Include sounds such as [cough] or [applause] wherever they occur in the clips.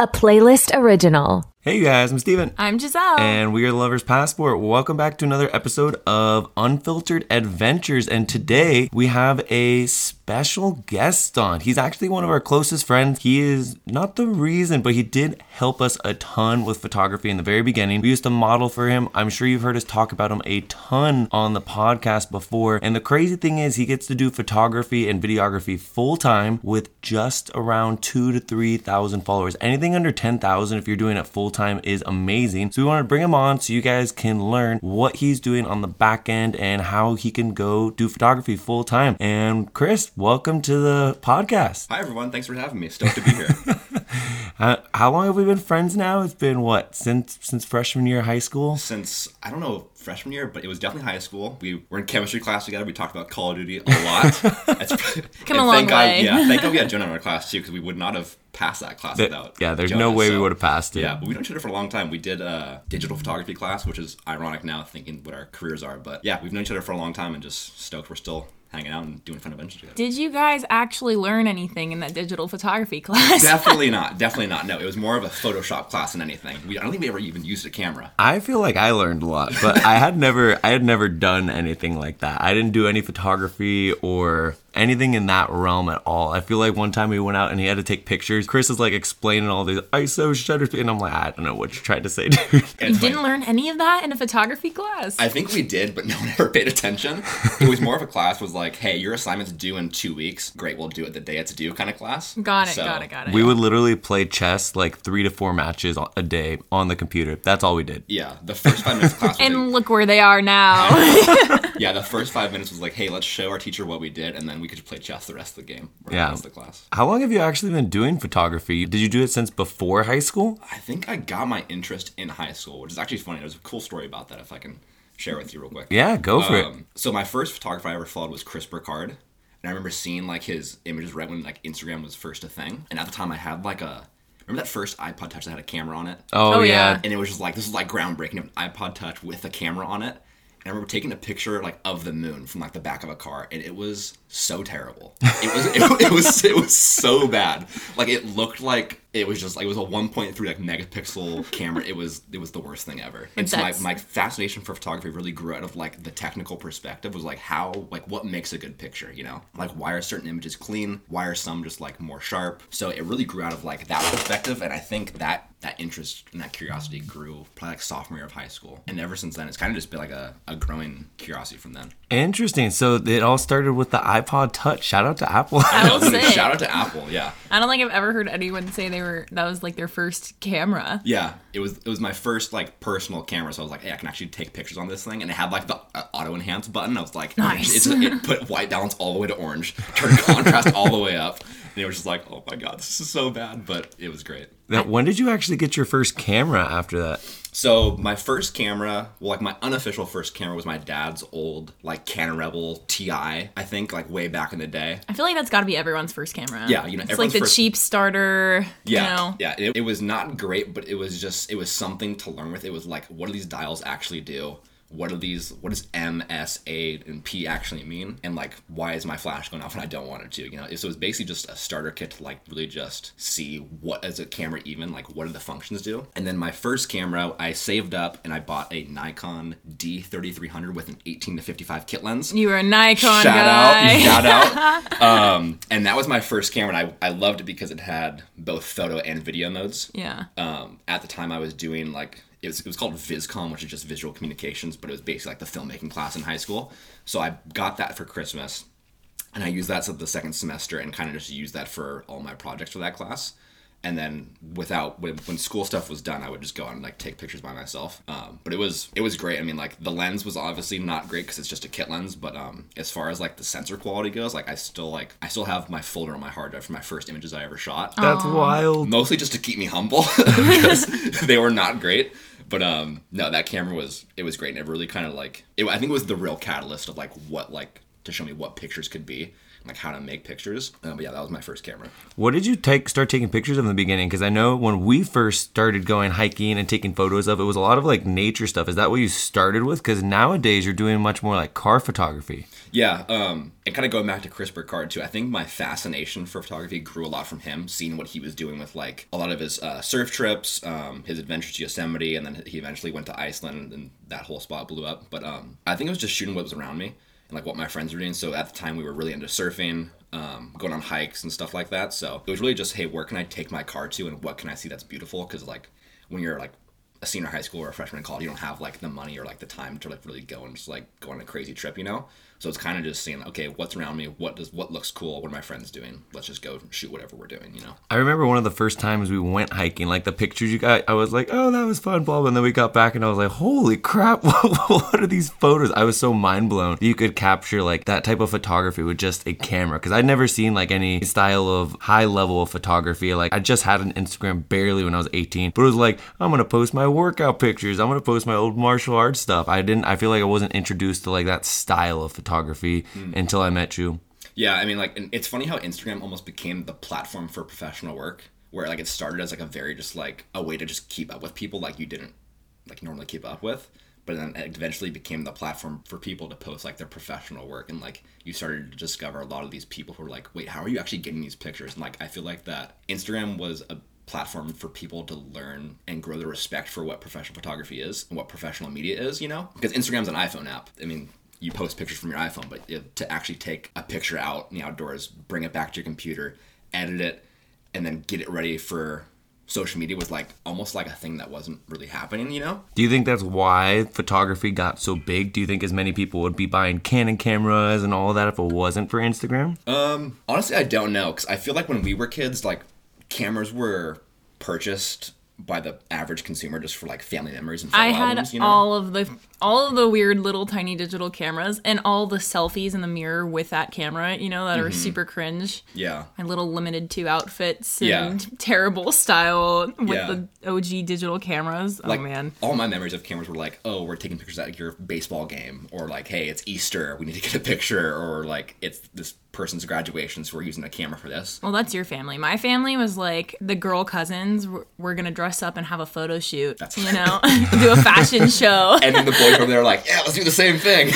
a playlist original. Hey guys, I'm Steven. I'm Giselle. And we are the Lover's Passport. Welcome back to another episode of Unfiltered Adventures. And today we have a special guest on. He's actually one of our closest friends. He is not the reason, but he did help us a ton with photography in the very beginning. We used to model for him. I'm sure you've heard us talk about him a ton on the podcast before. And the crazy thing is, he gets to do photography and videography full time with just around two to 3,000 followers. Anything under 10,000, if you're doing it full time, is amazing. So we want to bring him on so you guys can learn what he's doing on the back end and how he can go do photography full time. And Chris, welcome to the podcast. Hi everyone, thanks for having me. Stoked to be here. [laughs] Uh, how long have we been friends now? It's been what since since freshman year of high school. Since I don't know freshman year, but it was definitely high school. We were in chemistry class together. We talked about Call of Duty a lot. [laughs] That's [laughs] Come a long thank God, way. yeah, thank God we had [laughs] Jonah in our class too, because we would not have passed that class Th- without. yeah, there's Jonah, no way we would have passed it. Yeah, but we known each other for a long time. We did a digital photography class, which is ironic now thinking what our careers are. But yeah, we've known each other for a long time and just stoked we're still hanging out and doing fun adventures together. Did you guys actually learn anything in that digital photography [laughs] class? Definitely [laughs] not. Definitely not. No, it was more of a Photoshop class than anything. We, I don't think we ever even used a camera. I feel like I learned a lot, but I had never I had never done anything like that. I didn't do any photography or anything in that realm at all. I feel like one time we went out and he had to take pictures. Chris is like explaining all these ISO shutter speed, and I'm like, I don't know what you're trying to say, [laughs] dude. you didn't learn any of that in a photography class? I think we did, but [laughs] no one ever paid attention. It was more of a class was like, hey, your assignment's due in two weeks. Great, we'll do it the day it's due kind of class. got it, So, got it, got it. We would literally play chess like three to four matches a day on the computer. That's all we did. Yeah, the first five minutes of class [laughs] was and like, look where they are now. yeah, the first five minutes was like, hey, let's show our teacher what we did, and then we could just play chess the rest of the game. or Yeah. the rest of the class. How long have you actually been doing photography? Did you do it since before high school? I think I got my interest in high school, which is actually funny. There's a cool story about that if I can share with you real quick. Yeah, go for it. Um, so my first photographer I ever followed was Chris Burkard, and I remember seeing like his images right when like Instagram was first a thing. And at the time, I had like a remember that first iPod Touch that had a camera on it, Oh, Oh, yeah. yeah. and it was just like this is like groundbreaking. You an iPod Touch with a camera on it. And I remember taking a picture like of the moon from like the back of a car, and it was so terrible. It was [laughs] it, it was it was so bad. Like it looked like it was just like it was a 1.3 like megapixel camera. It was it was the worst thing ever. And so my, my fascination for photography really grew out of like the technical perspective was like how like what makes a good picture you know like why are certain images clean why are some just like more sharp so it really grew out of like that perspective and i think that that interest and that curiosity grew probably like sophomore year of high school and ever since then it's kind of just been like a, a growing curiosity from then Interesting. So it all started with the iPod Touch. Shout out to Apple. I will [laughs] say. shout out to apple yeah I don't think I've ever heard anyone say they were that was like their first camera. Yeah, it was it was my first like personal camera, so I was like, hey, I can actually take pictures on this thing, and it had like the uh, auto enhance button. I was like, Nice. It's, it put white balance all the way to orange, turned contrast all the way up, [laughs] and it was just like, oh my god, this is so bad, but it was great. Now, when did you actually get your first camera after that? So my first camera, well, like my unofficial first camera was my dad's old like Canon Rebel Ti, I think, like way back in the day. I feel like that's got to be everyone's first camera. Yeah, you know, it's like the first- cheap starter. Yeah, you know. yeah. It, it was not great, but it was just it was something to learn with. It was like, what do these dials actually do? What are these? What does M, S, A, and P actually mean? And like, why is my flash going off when I don't want it to? You know, so it's basically just a starter kit to like really just see what is a camera even like. What do the functions do? And then my first camera, I saved up and I bought a Nikon D3300 with an 18 to 55 kit lens You were a Nikon shout guy. out [laughs] shout out [laughs] um and that was my first camera and I, I loved it because it had both photo and video modes yeah. um at the time i was doing like it was, it was called viscom which is just visual communications but it was basically like the filmmaking class in high school. So i got that for christmas and i used that for the second semester and kind of just used that for all my projects for that class. And then without when, when school stuff was done i would just go out and like take pictures by myself. Um, but it was it was great. I mean like the lens was obviously not great because it's just a kit lens but um, as far as like the sensor quality goes like i still like i still have my folder on my hard drive for my first images i ever shot. That's wild. mostly just to keep me humble [laughs] because [laughs] they were not great but um no that camera was it was great. And it really kind of like it, i think it was the real catalyst of like what like to show me what pictures could be like how to make pictures. Uh, but yeah, that was my first camera. What did you take start taking pictures of in the beginning? Because I know when we first started going hiking and taking photos of, it was a lot of like nature stuff. Is that what you started with? Because nowadays you're doing much more like car photography. Yeah, um, and kind of going back to Chris Burkard too. I think my fascination for photography grew a lot from him, seeing what he was doing with like a lot of his uh, surf trips, um, his adventures to Yosemite, and then he eventually went to Iceland, and that whole spot blew up. But um, I think it was just shooting what was around me and like what my friends were doing. So at the time, we were really into surfing, um, going on hikes and stuff like that. So it was really just, hey, where can I take my car to, and what can I see that's beautiful? Because like when you're like a senior high school or a freshman in college, you don't have like the money or like the time to like really go and just like go on a crazy trip, you know. So it's kind of just seeing, okay, what's around me? What does what looks cool? What are my friends doing? Let's just go shoot whatever we're doing, you know. I remember one of the first times we went hiking, like the pictures you got, I was like, oh, that was fun, blah. And then we got back and I was like, holy crap, [laughs] what are these photos? I was so mind blown. You could capture like that type of photography with just a camera. Cause I'd never seen like any style of high level of photography. Like I just had an Instagram barely when I was 18, but it was like, I'm to post my workout pictures. I'm to post my old martial arts stuff. I didn't, I feel like I wasn't introduced to like that style of photography Hmm. until I met you. Yeah, I mean, like, it's funny how Instagram almost became the platform for professional work, where like it started as like a very just like a way to just keep up with people like you didn't like normally keep up with, but then it eventually became the platform for people to post like their professional work, and like you started to discover a lot of these people who were like, wait, how are you actually getting these pictures? And like, I feel like that Instagram was a platform for people to learn and grow the respect for what professional photography is and what professional media is, you know? Because Instagram's an iPhone app. I mean, you post pictures from your iPhone, but it, to actually take a picture out in the outdoors, bring it back to your computer, edit it, and then get it ready for social media was like almost like a thing that wasn't really happening, you know? Do you think that's why photography got so big? Do you think as many people would be buying Canon cameras and all that if it wasn't for Instagram? Um, honestly, I don't know because I feel like when we were kids, like cameras were purchased by the average consumer just for like family memories and I had albums, you know? all of the all of the weird little tiny digital cameras and all the selfies in the mirror with that camera, you know, that are mm-hmm. super cringe. yeah. My little limited two outfits and Yeah. terrible style with Yeah. the OG digital cameras. Oh, like oh man. all my memories of cameras were like oh we're taking pictures at your baseball game or like hey it's easter we need to get a picture or like it's this person's graduation so we're using a camera for this Well, that's your family. My family was like the girl cousins were, were gonna dress up and have a photo shoot. That's- you [laughs] know, [laughs] do a fashion show. [laughs] and then the boys over there are like yeah let's do the same thing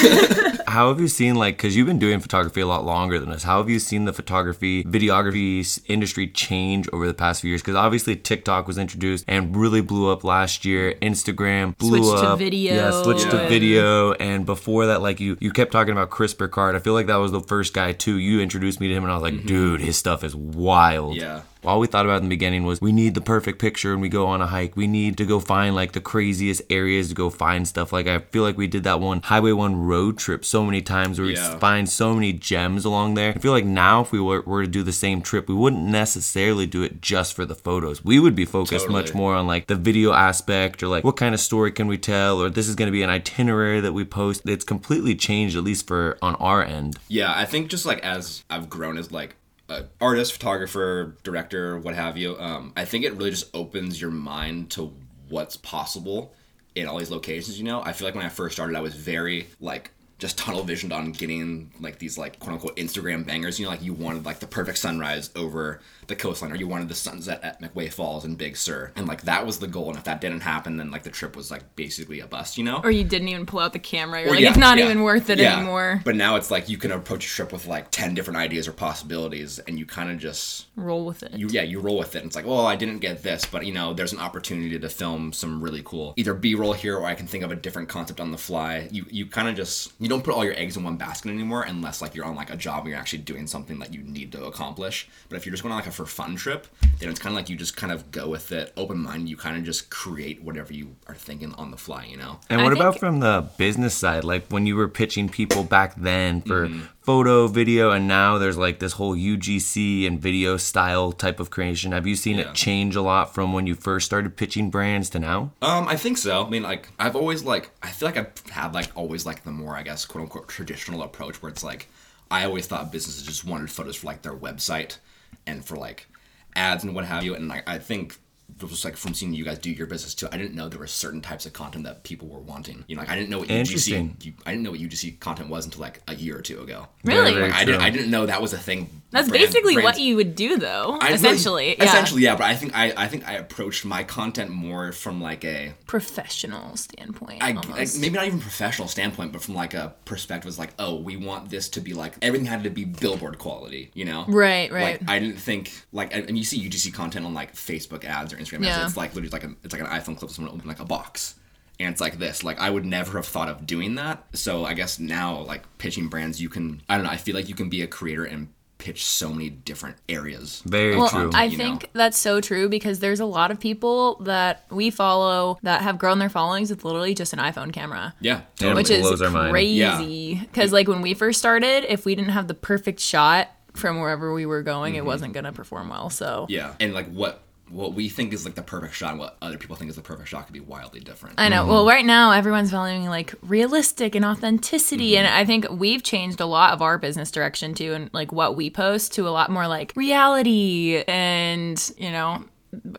How have you seen, like, because you've been doing photography a lot longer than us, how have you seen the photography, videography industry change over the past few years? Because obviously TikTok was introduced and really blew up last year. Instagram blew Switched to up. video Yeah, switched to video. And before that, like, you, you kept talking about Chris Burkard. I feel like that was the first guy, too. You introduced me to him, and I was like, mm-hmm. dude, his stuff is wild. Yeah. All we thought about in the beginning was we need the perfect picture and we go on a hike. We need to go find like the craziest areas to go find stuff. Like I feel like we did that one Highway 1 road trip so many times where we Yeah. just find so many gems along there. I feel like now if we were, were to do the same trip, we wouldn't necessarily do it just for the photos. We would be focused much more on like the video aspect or like what kind of story can we tell or this is going to be an itinerary that we post. It's completely changed at least for on our end. yeah i think just like as i've grown as like a artist photographer director what have you um, i think it really just opens your mind to what's possible in all these locations you know? I feel like when i first started i was very like just tunnel visioned on getting like these like quote unquote Instagram bangers. You know, like you wanted like the perfect sunrise over the coastline, or you wanted the sunset at McWay Falls and Big Sur, and like that was the goal. And if that didn't happen, then like the trip was like basically a bust. You know, or you didn't even pull out the camera. You're Or, like, yeah, it's not yeah, even worth it yeah. anymore. But now it's like you can approach a trip with like ten different ideas or possibilities, and you kind of just Roll with it. you yeah you roll with it. And it's like, well, I didn't get this, but you know, there's an opportunity to film some really cool either B-roll here, or I can think of a different concept on the fly. You you kind of just you don't put all your eggs in one basket anymore, unless like you're on like a job and you're actually doing something that you need to accomplish. But if you're just going on like a for fun trip, then it's kind of like you just kind of go with it, open mind. You kind of just create whatever you are thinking on the fly. You know. And I what about from the business side? Like when you were pitching people back then for Mm-hmm. Photo, video, and now there's like this whole UGC and video style type of creation. Have you seen Yeah. it change a lot from when you first started pitching brands to now? Um, I think so. I mean, like I've always like I feel like I've had like always like the more I guess quote unquote traditional approach where it's like I always thought businesses just wanted photos for like their website and for like ads and what have you, and I, I think just like from seeing you guys do your business too, I didn't know there were certain types of content that people were wanting. You know, like I didn't know what Interesting. UGC. I didn't know what UGC content was until like a year or two ago. Really? Very Like, I didn't. I didn't know that was a thing. That's brand- basically brands- what you would do, though. I really- essentially, yeah. Essentially, yeah. But I think I, I think I approached my content more from like a professional standpoint. I, I, maybe not even professional standpoint, but from like a perspective was like, oh, we want this to be like everything had to be billboard quality, you know? Right, right. Like I didn't think like and you see UGC content on like Facebook ads or Instagram Yeah. ads. It's like literally like a, it's like an iPhone clip of someone opening like a box. And it's like this. Like I would never have thought of doing that. So I guess now like pitching brands, you can I don't know, I feel like you can be a creator and pitch so many different areas. Very well, true. I you know? think that's so true because there's a lot of people that we follow that have grown their followings with literally just an iPhone camera. Yeah. Yeah, which it is blows our crazy. Because like when we first started, if we didn't have the perfect shot from wherever we were going, Mm-hmm. it wasn't gonna perform well. So Yeah. And like what what we think is like the perfect shot and what other people think is the perfect shot could be wildly different. I Mm-hmm. know. Well, right now everyone's valuing like realistic and authenticity, Mm-hmm. and I think we've changed a lot of our business direction too, and like what we post to a lot more like reality and you know.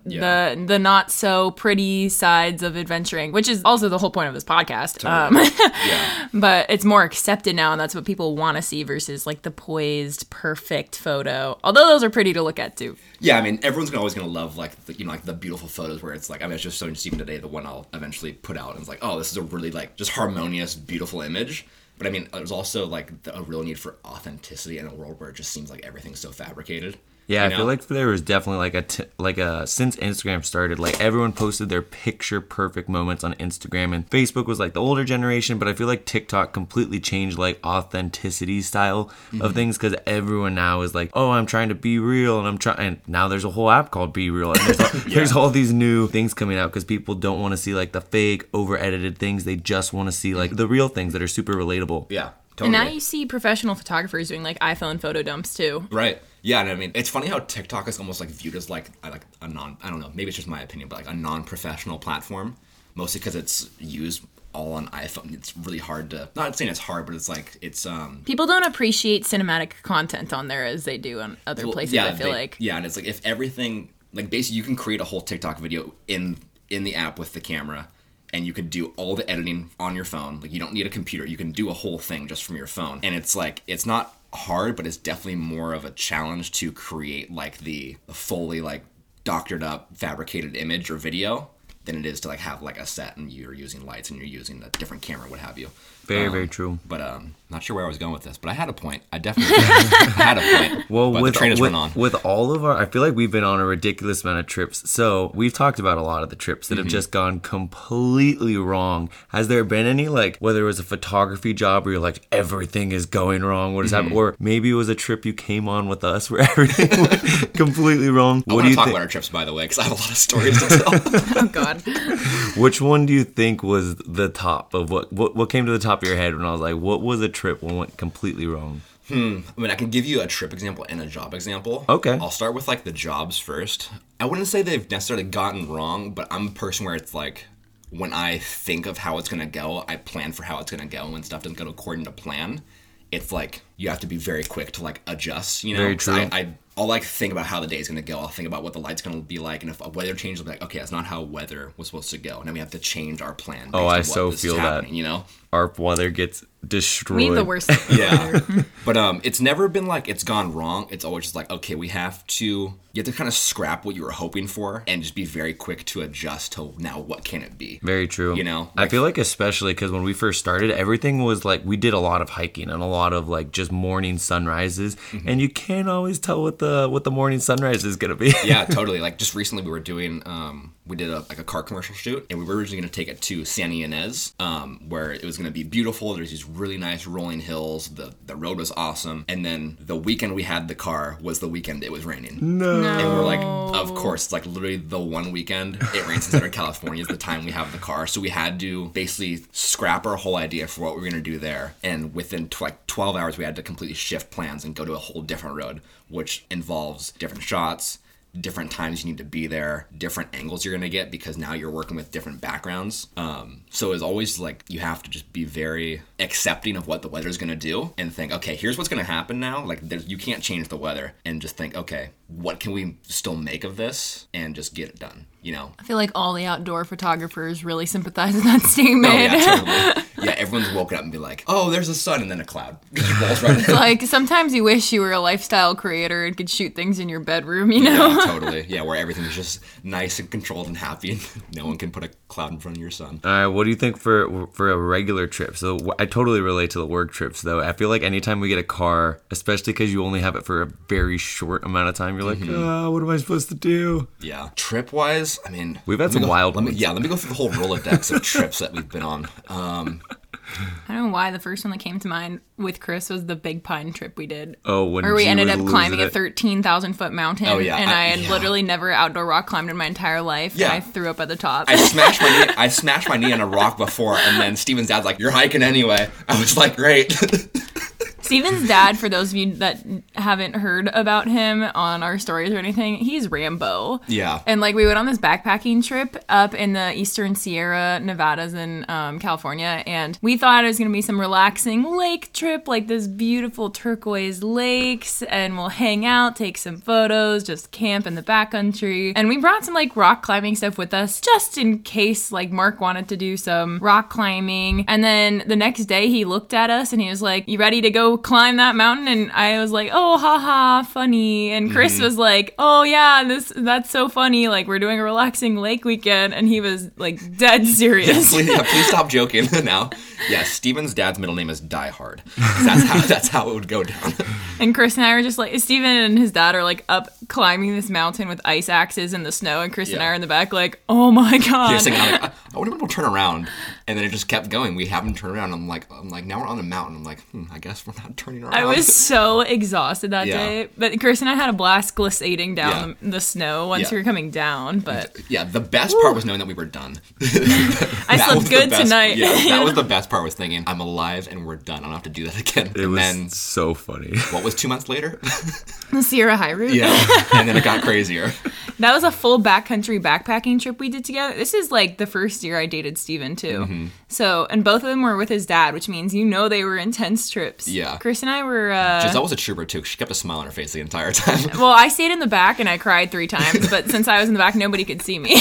Yeah. The the not so pretty sides of adventuring, which is also the whole point of this podcast. Um, [laughs] yeah. but it's more accepted now, and that's what people want to see versus like the poised, perfect photo. Although those are pretty to look at too. Yeah, I mean, everyone's gonna, always gonna love like the, you know like the beautiful photos where it's like I mean it's just so interesting today the one I'll eventually put out and it's like oh this is a really like just harmonious beautiful image. But I mean, there's also like the, a real need for authenticity in a world where it just seems like everything's so fabricated. Yeah, you I feel like there was definitely like a t- like a since Instagram started, like everyone posted their picture perfect moments on Instagram, and Facebook was like the older generation, but I feel like TikTok completely changed like authenticity style Mm-hmm. of things because everyone now is like, oh, I'm trying to be real, and I'm trying, and now there's a whole app called BeReal, and there's, [laughs] all, there's all these new things coming out because people don't want to see like the fake, over edited things, they just want to see like the real things that are super relatable. yeah, And now you see professional photographers doing like iPhone photo dumps too. Right. Yeah, and I mean, it's funny how TikTok is almost like viewed as like I like a non I don't know, maybe it's just my opinion, but like a non-professional platform, mostly because it's used all on iPhone. It's really hard to not saying it's hard, but it's like it's um People don't appreciate cinematic content on there as they do on other well, places. I feel they- like. yeah, and it's like if everything like basically you can create a whole TikTok video in in the app with the camera. And you could do all the editing on your phone. Like you don't need a computer. You can do a whole thing just from your phone. And it's like it's not hard, but it's definitely more of a challenge to create like the, the fully like doctored up fabricated image or video than it is to like have like a set and you're using lights and you're using a different camera, what have you. Very, Um, very true. But um, not sure where I was going with this, but I had a point. I definitely had a point. [laughs] Well, but with the train has with, run on. with all of our, I feel like we've been on a ridiculous amount of trips. So we've talked about a lot of the trips that have Mm-hmm. just gone completely wrong. Has there been any like whether it was a photography job where you're like everything is going wrong, what is Mm-hmm. happening, or maybe it was a trip you came on with us where [laughs] everything went [laughs] completely wrong. I What want do to you talk think? about our trips, by the way, because I have a lot of stories to tell. Oh God. Which one do you think was the top of what, what what came to the top of your head when I was like, what was a trip when went completely wrong? Hmm. I mean, I can give you a trip example and a job example. Okay. I'll start with like the jobs first. I wouldn't say they've necessarily gotten wrong, but I'm a person where it's like when I think of how it's gonna go, I plan for how it's gonna go. And when stuff doesn't go according to plan, it's like you have to be very quick to like adjust. You know, Very true. I, I I'll like think about how the day's gonna go. I'll think about what the light's gonna be like, and if a weather changes, I'll be like, okay, that's not how weather was supposed to go. And then we have to change our plan. based Oh, on I what so feel that. You know. Our weather gets destroyed. We the worst. [laughs] yeah but um it's never been like it's gone wrong it's always just like okay we have to you have to kind of scrap what you were hoping for and just be very quick to adjust to now what can it be Very true. You know, I feel like especially because when we first started, everything was like we did a lot of hiking and a lot of like just morning sunrises, Mm-hmm. and you can't always tell what the what the morning sunrise is gonna be. yeah [laughs] totally like just recently we were doing um we did a like a car commercial shoot and we were originally going to take it to Santa Ynez um where it was going to be beautiful there's these really nice rolling hills the the road was awesome and then the weekend we had the car was the weekend it was raining no. And we're like, of course, it's like literally the one weekend it rains in Southern [laughs] California is the time we have the car. So we had to basically scrap our whole idea for what we were going to do there. And within tw- like 12 hours, we had to completely shift plans and go to a whole different road, which involves different shots, different times you need to be there, different angles you're gonna get because now you're working with different backgrounds. Um, so it's always like you have to just be very accepting of what the weather's gonna do and think, okay, here's what's gonna happen now. Like you can't change the weather, and just think, okay, what can we still make of this, and just get it done. You know, I feel like all the outdoor photographers really sympathize with that [laughs] statement. Oh, yeah, totally. [laughs] yeah, everyone's woken up and be like, "Oh, there's a sun," and then a cloud [laughs] right like sometimes you wish you were a lifestyle creator and could shoot things in your bedroom, you know? Yeah, totally. Yeah, where everything's just nice and controlled and happy, and no one can put a cloud in front of your sun. All uh, right, what do you think for for a regular trip? So I totally relate to the work trips though. I feel like anytime we get a car, especially because you only have it for a very short amount of time, you're like, oh, what am I supposed to do? Yeah, trip wise, I mean, We've had some go- wild Let me, ones. yeah, let me go through the whole rolodex of trips that we've been on. Um, I don't know why the first one that came to mind with Chris was the Big Pine trip we did. Oh, when Where we ended up climbing a 13,000 foot mountain. Oh, yeah, And I- I, had yeah. literally never outdoor rock climbed in my entire life. Yeah. And I threw up at the top. I smashed my knee. [laughs] I smashed my knee on a rock before, and then Steven's dad's like, "You're hiking anyway." I was like, "Great." [laughs] Steven's dad, for those of you that haven't heard about him on our stories or anything, he's Rambo. Yeah. And like we went on this backpacking trip up in the Eastern Sierra Nevadas in um, California, and we thought it was gonna be some relaxing lake trip, like this beautiful turquoise lakes, and we'll hang out, take some photos, just camp in the backcountry. And we brought some like rock climbing stuff with us just in case like Mark wanted to do some rock climbing. And then the next day he looked at us and he was like, "You ready to go climb that mountain?" And I was like, "Oh, haha, funny." And Chris mm-hmm. was like, "Oh yeah, this that's so funny. Like we're doing a relaxing lake weekend." And he was like dead [laughs] serious. please, yeah, please stop [laughs] joking [laughs] now. Yeah, Steven's dad's middle name is Die Hard. That's how that's how it would go down. And Chris and I were just like, Steven and his dad are like up climbing this mountain with ice axes in the snow, and Chris and I are in the back like, oh my god. You're I'm like, [laughs] I, I wonder when we'll turn around, and then it just kept going. We haven't turned around. I'm like, I'm like, now we're on a mountain. I'm like, hmm, I guess we're not [laughs] turning around. I was so exhausted that Yeah. day, but Chris and I had a blast glissading down Yeah. the, the snow once Yeah. we were coming down. But Yeah, the best part was knowing that we were done. [laughs] I That slept good best- tonight. Yeah, that was the best part. Was thinking I'm alive and we're done. I don't have to do that again. It and was then so funny. Was two months later? [laughs] the Sierra High Route. yeah, and then it got [laughs] crazier. That was a full backcountry backpacking trip we did together. This is like the first year I dated Steven too. Mm-hmm. So, and both of them were with his dad, which means you know they were intense trips. Yeah. Chris and I were. Uh, Giselle was a trooper too. She kept a smile on her face the entire time. [laughs] well, I stayed in the back and I cried three times, but since I was in the back, nobody could see me.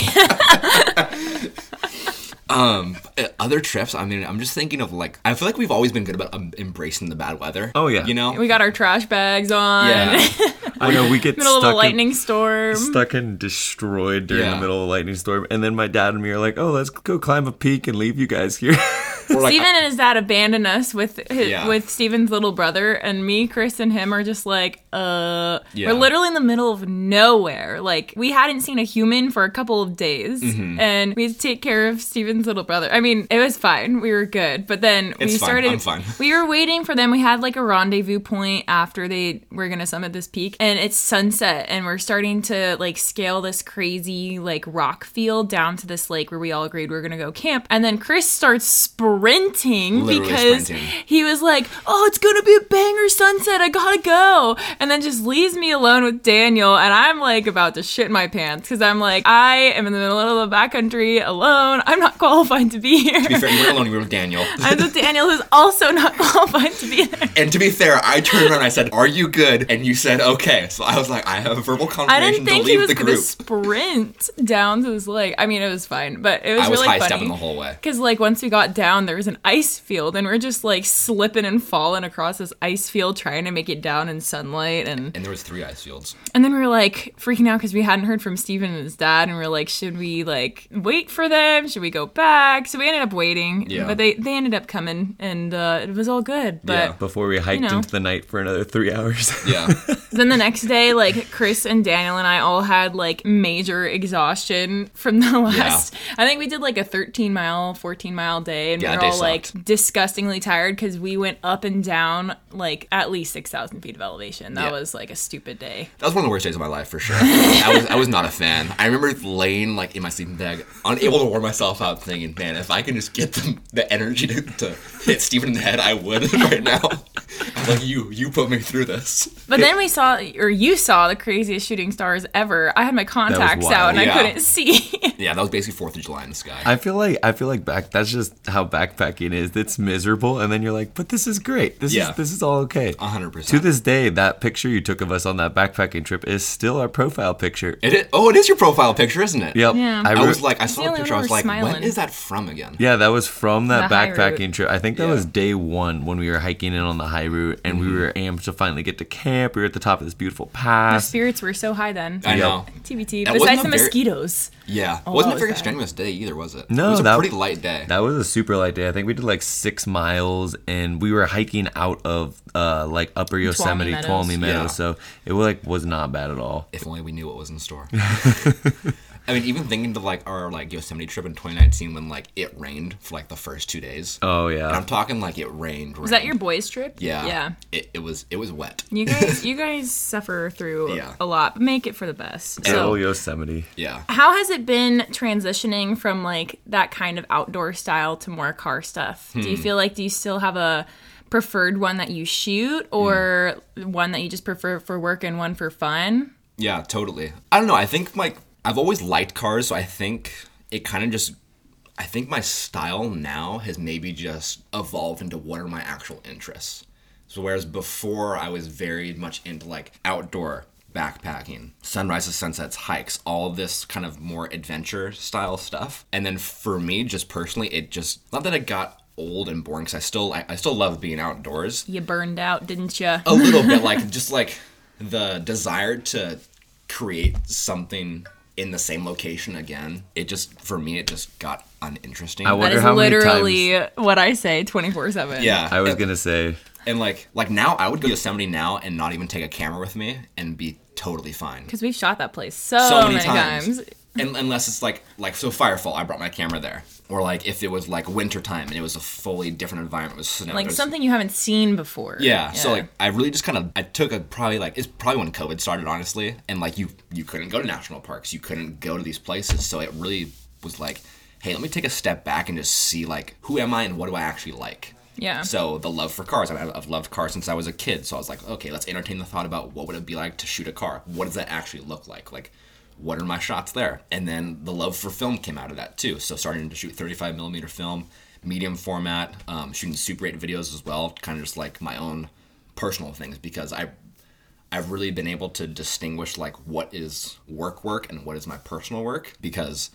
Uh, Other trips, I mean, I'm just thinking of like, I feel like we've always been good about um, embracing the bad weather. Oh, yeah. you know. we got our trash bags on. yeah, [laughs] I know we get Middle of a stuck lightning in, storm. stuck and destroyed during Yeah. the middle of a lightning storm, and then my dad and me are like, "Oh, let's go climb a peak and leave you guys here." [laughs] Like, Steven and his dad abandoned us with his, Yeah. with Steven's little brother, and me, Chris, and him are just like, uh, Yeah. we're literally in the middle of nowhere. Like we hadn't seen a human for a couple of days, Mm-hmm. and we had to take care of Steven's little brother. I mean, it was fine. We were good, but then we fine. started. [laughs] We were waiting for them. We had like a rendezvous point after they were gonna summit this peak, and it's sunset, and we're starting to like scale this crazy like rock field down to this lake where we all agreed we were gonna go camp. And then Chris starts sprinting Literally because sprinting. he was like, "Oh, it's gonna be a banger sunset. I gotta go," and then just leaves me alone with Daniel, and I'm like about to shit my pants because I'm like, I am in the middle of the backcountry alone. I'm not qualified to be here. to be fair, you weren't alone. You were with Daniel. [laughs] I'm with Daniel, who's also not qualified to be there. And to be fair, I turned around and I said, "Are you good?" And you said, "Okay." So I was like, "I have a verbal I confirmation didn't think to he leave was the gonna group." sprint down to this lake. I mean, it was fine, but it was I was really high funny. stepping the whole way. Because like once we got down, there was an ice field, and we're just like slipping and falling across this ice field, trying to make it down in sunlight, and And there was three ice fields. and then we were like freaking out because we hadn't heard from Steven and his dad, and we are like, should we like wait for them? Should we go back? So we ended up waiting, Yeah. but they they ended up coming, and uh, it was all good. But Yeah. Before we hiked know. into the night for another three [laughs] hours. Yeah. [laughs] then the next day, like Chris and Daniel and I all had like major exhaustion from the [laughs] last. I think we did like a 13 mile, 14 mile day, and Yeah, we were all like sucked. disgustingly tired because we went up and down like at least 6,000 feet of elevation. That Yeah. was like a stupid day. That was one of the worst days of my life for sure. I was I was not a fan. I remember laying like in my sleeping bag, unable to warm myself up, thinking, "Man, if I can just get the, the energy to, to hit Steven in the head, I would [laughs] right now." like you, you put me through this. But then we saw, or you saw, the craziest shooting stars ever. I had my contacts out and wild. I couldn't see. Yeah, that was basically Fourth of July in the sky. I feel like I feel like back. That's just how backpacking is. It's miserable, and then you're like, but this is great. This Yeah. is this is all okay. A hundred To this day, that picture you took of us on that backpacking trip is still our profile picture. It is, oh, it is your profile picture, isn't it? Yep. Yeah. I, I was like, I saw the the picture. I was like, when smiling. is that from again? Yeah, that was from that The backpacking trip. I think that Yeah. was day one when we were hiking in on the high route and Mm-hmm. we were amped to finally get to camp. We were at the top of this beautiful Our pass. spirits were so high then. I Yep. know. TBT. That Besides the very- mosquitoes. Yeah, Oh, wasn't that a very was bad. strenuous day either, was it? No, it was a that- pretty light day. That was a super light day. I think we did like six miles and we were hiking out of uh, like upper Yosemite, Meadows. Tuolumne Meadows. Yeah. So it was like was not bad at all. if only we knew what was in store. [laughs] [laughs] I mean, even thinking to like our like Yosemite trip in 2019 when like it rained for like the first two days. Oh And yeah. I'm talking like it rained. Was that your boys' trip? Yeah. Yeah. It, it was it was wet. You guys, [laughs] you guys suffer through Yeah. a lot, but make it for the best. Oh So, Yosemite. Yeah. how has it been transitioning from like that kind of outdoor style to more car stuff? Do Hmm. you feel like do you still have a preferred one that you shoot, or one that you just prefer for work and one for fun? Yeah, totally. I don't know. I think like I've always liked cars, so I think it kind of just. I think my style now has maybe just evolved into what are my actual interests. So whereas before I was very much into like outdoor backpacking, sunrises, sunsets, hikes, all this kind of more adventure style stuff. And then for me, just personally, it just not that it got old and boring because I still I, I still love being outdoors You burned out, didn't you? a little bit [laughs] like just like the desire to create something in the same location again it just for me it just got uninteresting. I wonder is how many literally what I say twenty four seven. yeah. I was and, gonna say. And like like now i would go to yosemite now and not even take a camera with me and be totally fine. Because we've shot that place so, so many, many, times, times. And, unless it's like like so firefall i brought my camera there or like if it was like winter time and it was a fully different environment with snow Like something you haven't seen before. Yeah, so like I really just kind of I took a probably like it's probably when COVID started honestly, and like you you couldn't go to national parks, you couldn't go to these places, so it really was like, hey, let me take a step back and just see like who am I and what do I actually like. Yeah. So the love for cars, I've, I've loved cars since I was a kid, so I was like, okay, let's entertain the thought about what would it be like to shoot a car. What does that actually look like? Like. What are my shots there? And then the love for film came out of that too. So starting to shoot 35 millimeter film, medium format, um, shooting Super 8 videos as well, kind of just like my own personal things because I I've really been able to distinguish like what is work work and what is my personal work because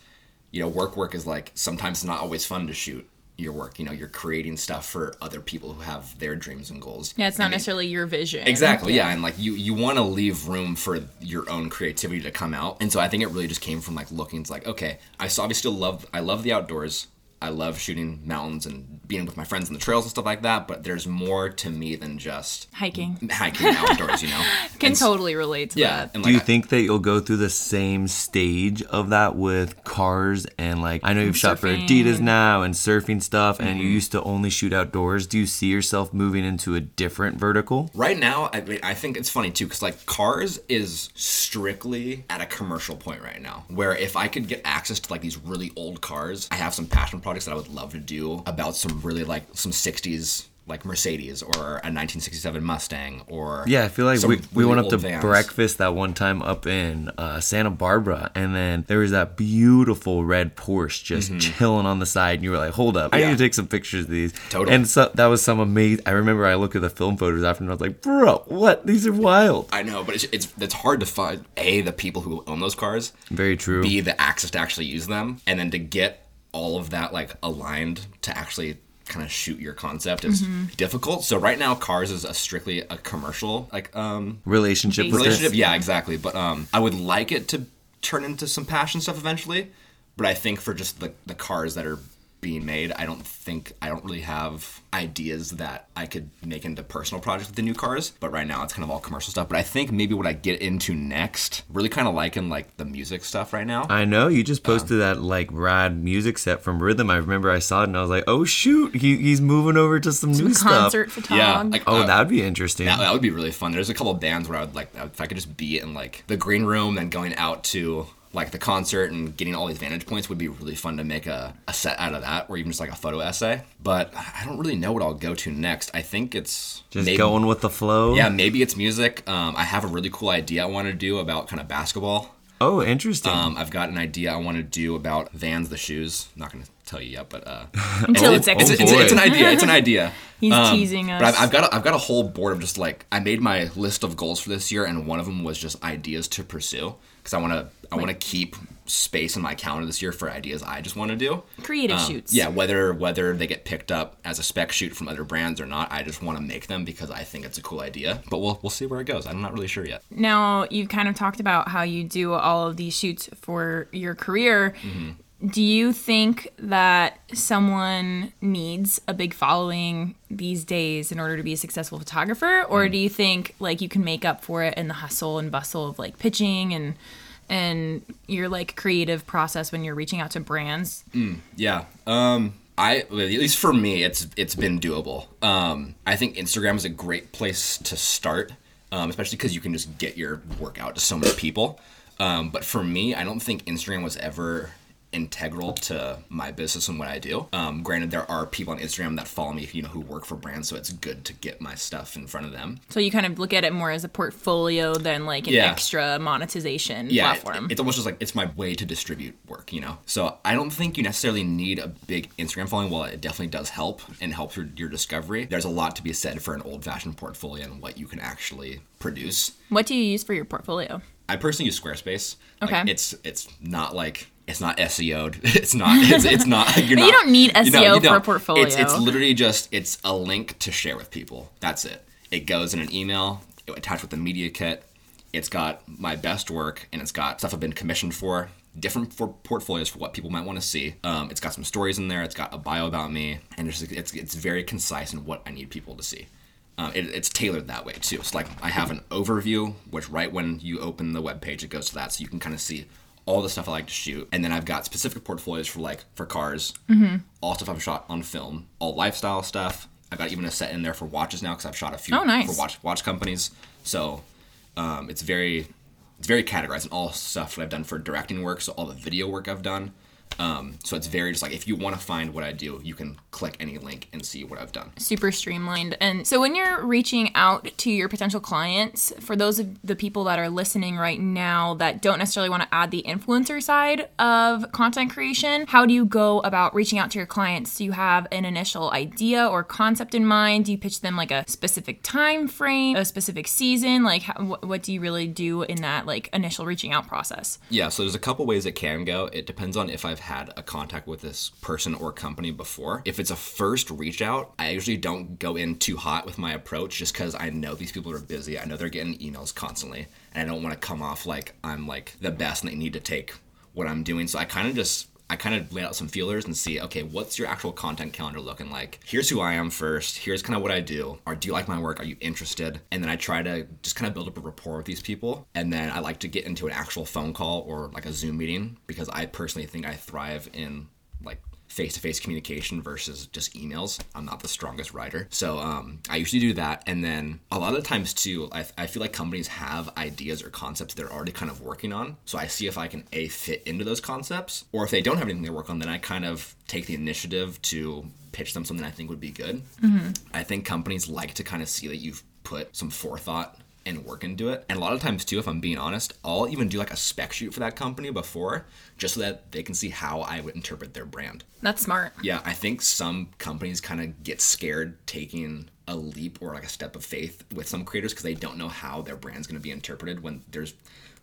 you know work work is like sometimes not always fun to shoot your work you know you're creating stuff for other people who have their dreams and goals Yeah, it's not necessarily your vision. Exactly, yeah. and like you you want to leave room for your own creativity to come out, and so I think it really just came from like looking. It's like okay, I obviously still love I love the outdoors. I love shooting mountains and being with my friends in the trails and stuff like that. But there's more to me than just Hiking. hiking outdoors, you know. [laughs] Can And totally relate to yeah. that. And Do you I- think that you'll go through the same stage of that with cars and like I know you've shot for. Adidas now and surfing stuff and Mm-hmm. you used to only shoot outdoors. Do you see yourself moving into a different vertical? Right now, I, mean, I think it's funny too, because like cars is strictly at a commercial point right now. Where if I could get access to like these really old cars, I have some passion projects that I would love to do about some really like some '60s like Mercedes or a 1967 Mustang or Yeah, I feel like we, we really went up to vans. breakfast that one time up in uh, Santa Barbara, and then there was that beautiful red Porsche just chilling on the side, and you were like, "Hold up, I Mm-hmm. Yeah. need to take some pictures of these." Totally. And so that was some amazing. I remember I looked at the film photos after, and I was like, "Bro, what? These are wild." I know, but it's, it's it's hard to find a the people who own those cars, Very true. b the access to actually use them, and then to get all of that like aligned to actually kind of shoot your concept is difficult. So right now, cars is a strictly a commercial like um relationship relationship. Yeah, exactly. But um, I would like it to turn into some passion stuff eventually. But I think for just the the cars that are being made, I don't think I don't really have ideas that I could make into personal projects with the new cars. But right now, it's kind of all commercial stuff. But I think maybe what I get into next, really kind of liking like the music stuff right now. I know you just posted that like rad music set from Rhythm. I remember I saw it and I was like, "Oh shoot, he, he's moving over to some, new concert stuff." Concert photog. yeah, like Oh, uh, that would be interesting. That, that would be really fun. There's a couple of bands where I would like if I could just be in like the green room and going out to like the concert and getting all these vantage points would be really fun to make a, a set out of that, or even just like a photo essay. But I don't really know what I'll go to next. I think it's Just maybe- going with the flow. Yeah, maybe it's music. Um, I have a really cool idea I want to do about kind of basketball. Oh, interesting. Um, I've got an idea I want to do about Vans, the shoes. I'm not going to tell you yet, but uh, [laughs] Until it's oh, it's, executed. it's, it's an idea. It's an [laughs] idea. He's Um, teasing us. But I've, I've got a, I've got a whole board of just like I made my list of goals for this year, and one of them was just ideas to pursue because I want to I want to keep space in my calendar this year for ideas I just want to do. Creative Um, shoots. Yeah, whether whether they get picked up as a spec shoot from other brands or not, I just want to make them because I think it's a cool idea. But we'll we'll see where it goes. I'm not really sure yet. Now, you've kind of talked about how you do all of these shoots for your career. Do you think that someone needs a big following these days in order to be a successful photographer, or do you think like you can make up for it in the hustle and bustle of like pitching and and your like creative process when you're reaching out to brands? Yeah. Um I at least for me it's it's been doable. Um I think Instagram is a great place to start. Um, especially because you can just get your work out to so many people. Um, but for me, I don't think Instagram was ever integral to my business and what I do. Um, granted, there are people on Instagram that follow me, you know, who work for brands, so it's good to get my stuff in front of them. So you kind of look at it more as a portfolio than like an Yeah. extra monetization yeah, it- platform. it's almost just like it's my way to distribute work, you know. So I don't think you necessarily need a big Instagram following. While it definitely does help and helps your, your discovery, there's a lot to be said for an old-fashioned portfolio and what you can actually produce. what do you use for your portfolio? I personally use Squarespace. Like, Okay. it's it's not like it's not SEO'd. [laughs] It's not. It's, it's not. [laughs] You're not, you don't need you know, SEO you for a portfolio. It's, it's literally just it's a link to share with people. That's it. It goes in an email. It attached with the media kit. It's got my best work and it's got stuff I've been commissioned for. Different for portfolios for what people might want to see. Um, it's got some stories in there. It's got a bio about me, and it's it's, it's very concise in what I need people to see. Um, it, it's tailored that way too. So like I have an overview, which right when you open the web page, it goes to that, so you can kind of see all the stuff I like to shoot. And then I've got specific portfolios for like for cars, Mm-hmm. all stuff I've shot on film, all lifestyle stuff. I've got even a set in there for watches now because I've shot a few Oh, nice. for watch watch companies. So um, it's very it's very categorized and all stuff that I've done for directing work. So all the video work I've done. Um, so it's very just like if you want to find what I do, you can click any link and see what I've done. super streamlined. And so when you're reaching out to your potential clients, for those of the people that are listening right now that don't necessarily want to add the influencer side of content creation, how do you go about reaching out to your clients? Do you have an initial idea or concept in mind? Do you pitch them like a specific time frame, a specific season? Like how, wh- what do you really do in that like initial reaching out process? Yeah, so there's a couple ways it can go. It depends on if I've had a contact with this person or company before. If it's a first reach out, I usually don't go in too hot with my approach just because I know these people are busy. I know they're getting emails constantly, and I don't want to come off like I'm like the best and they need to take what I'm doing. So I kind of just I kind of lay out some feelers and see, okay, what's your actual content calendar looking like? Here's who I am first. Here's kind of what I do. Or do you like my work? Are you interested? And then I try to just kind of build up a rapport with these people. And then I like to get into an actual phone call or like a Zoom meeting because I personally think I thrive in like face-to-face communication versus just emails. I'm not the strongest writer. So um, i usually do that. And then a lot of times too I, I feel like companies have ideas or concepts they're already kind of working on. So i see if i can a fit into those concepts or if they don't have anything to work on then i kind of take the initiative to pitch them something i think would be good. I think companies like to kind of see that you've put some forethought and work into it. And a lot of times too, if I'm being honest, I'll even do like a spec shoot for that company before, just so that they can see how I would interpret their brand. That's smart. Yeah, I think some companies kind of get scared taking a leap or like a step of faith with some creators because they don't know how their brand's going to be interpreted when there's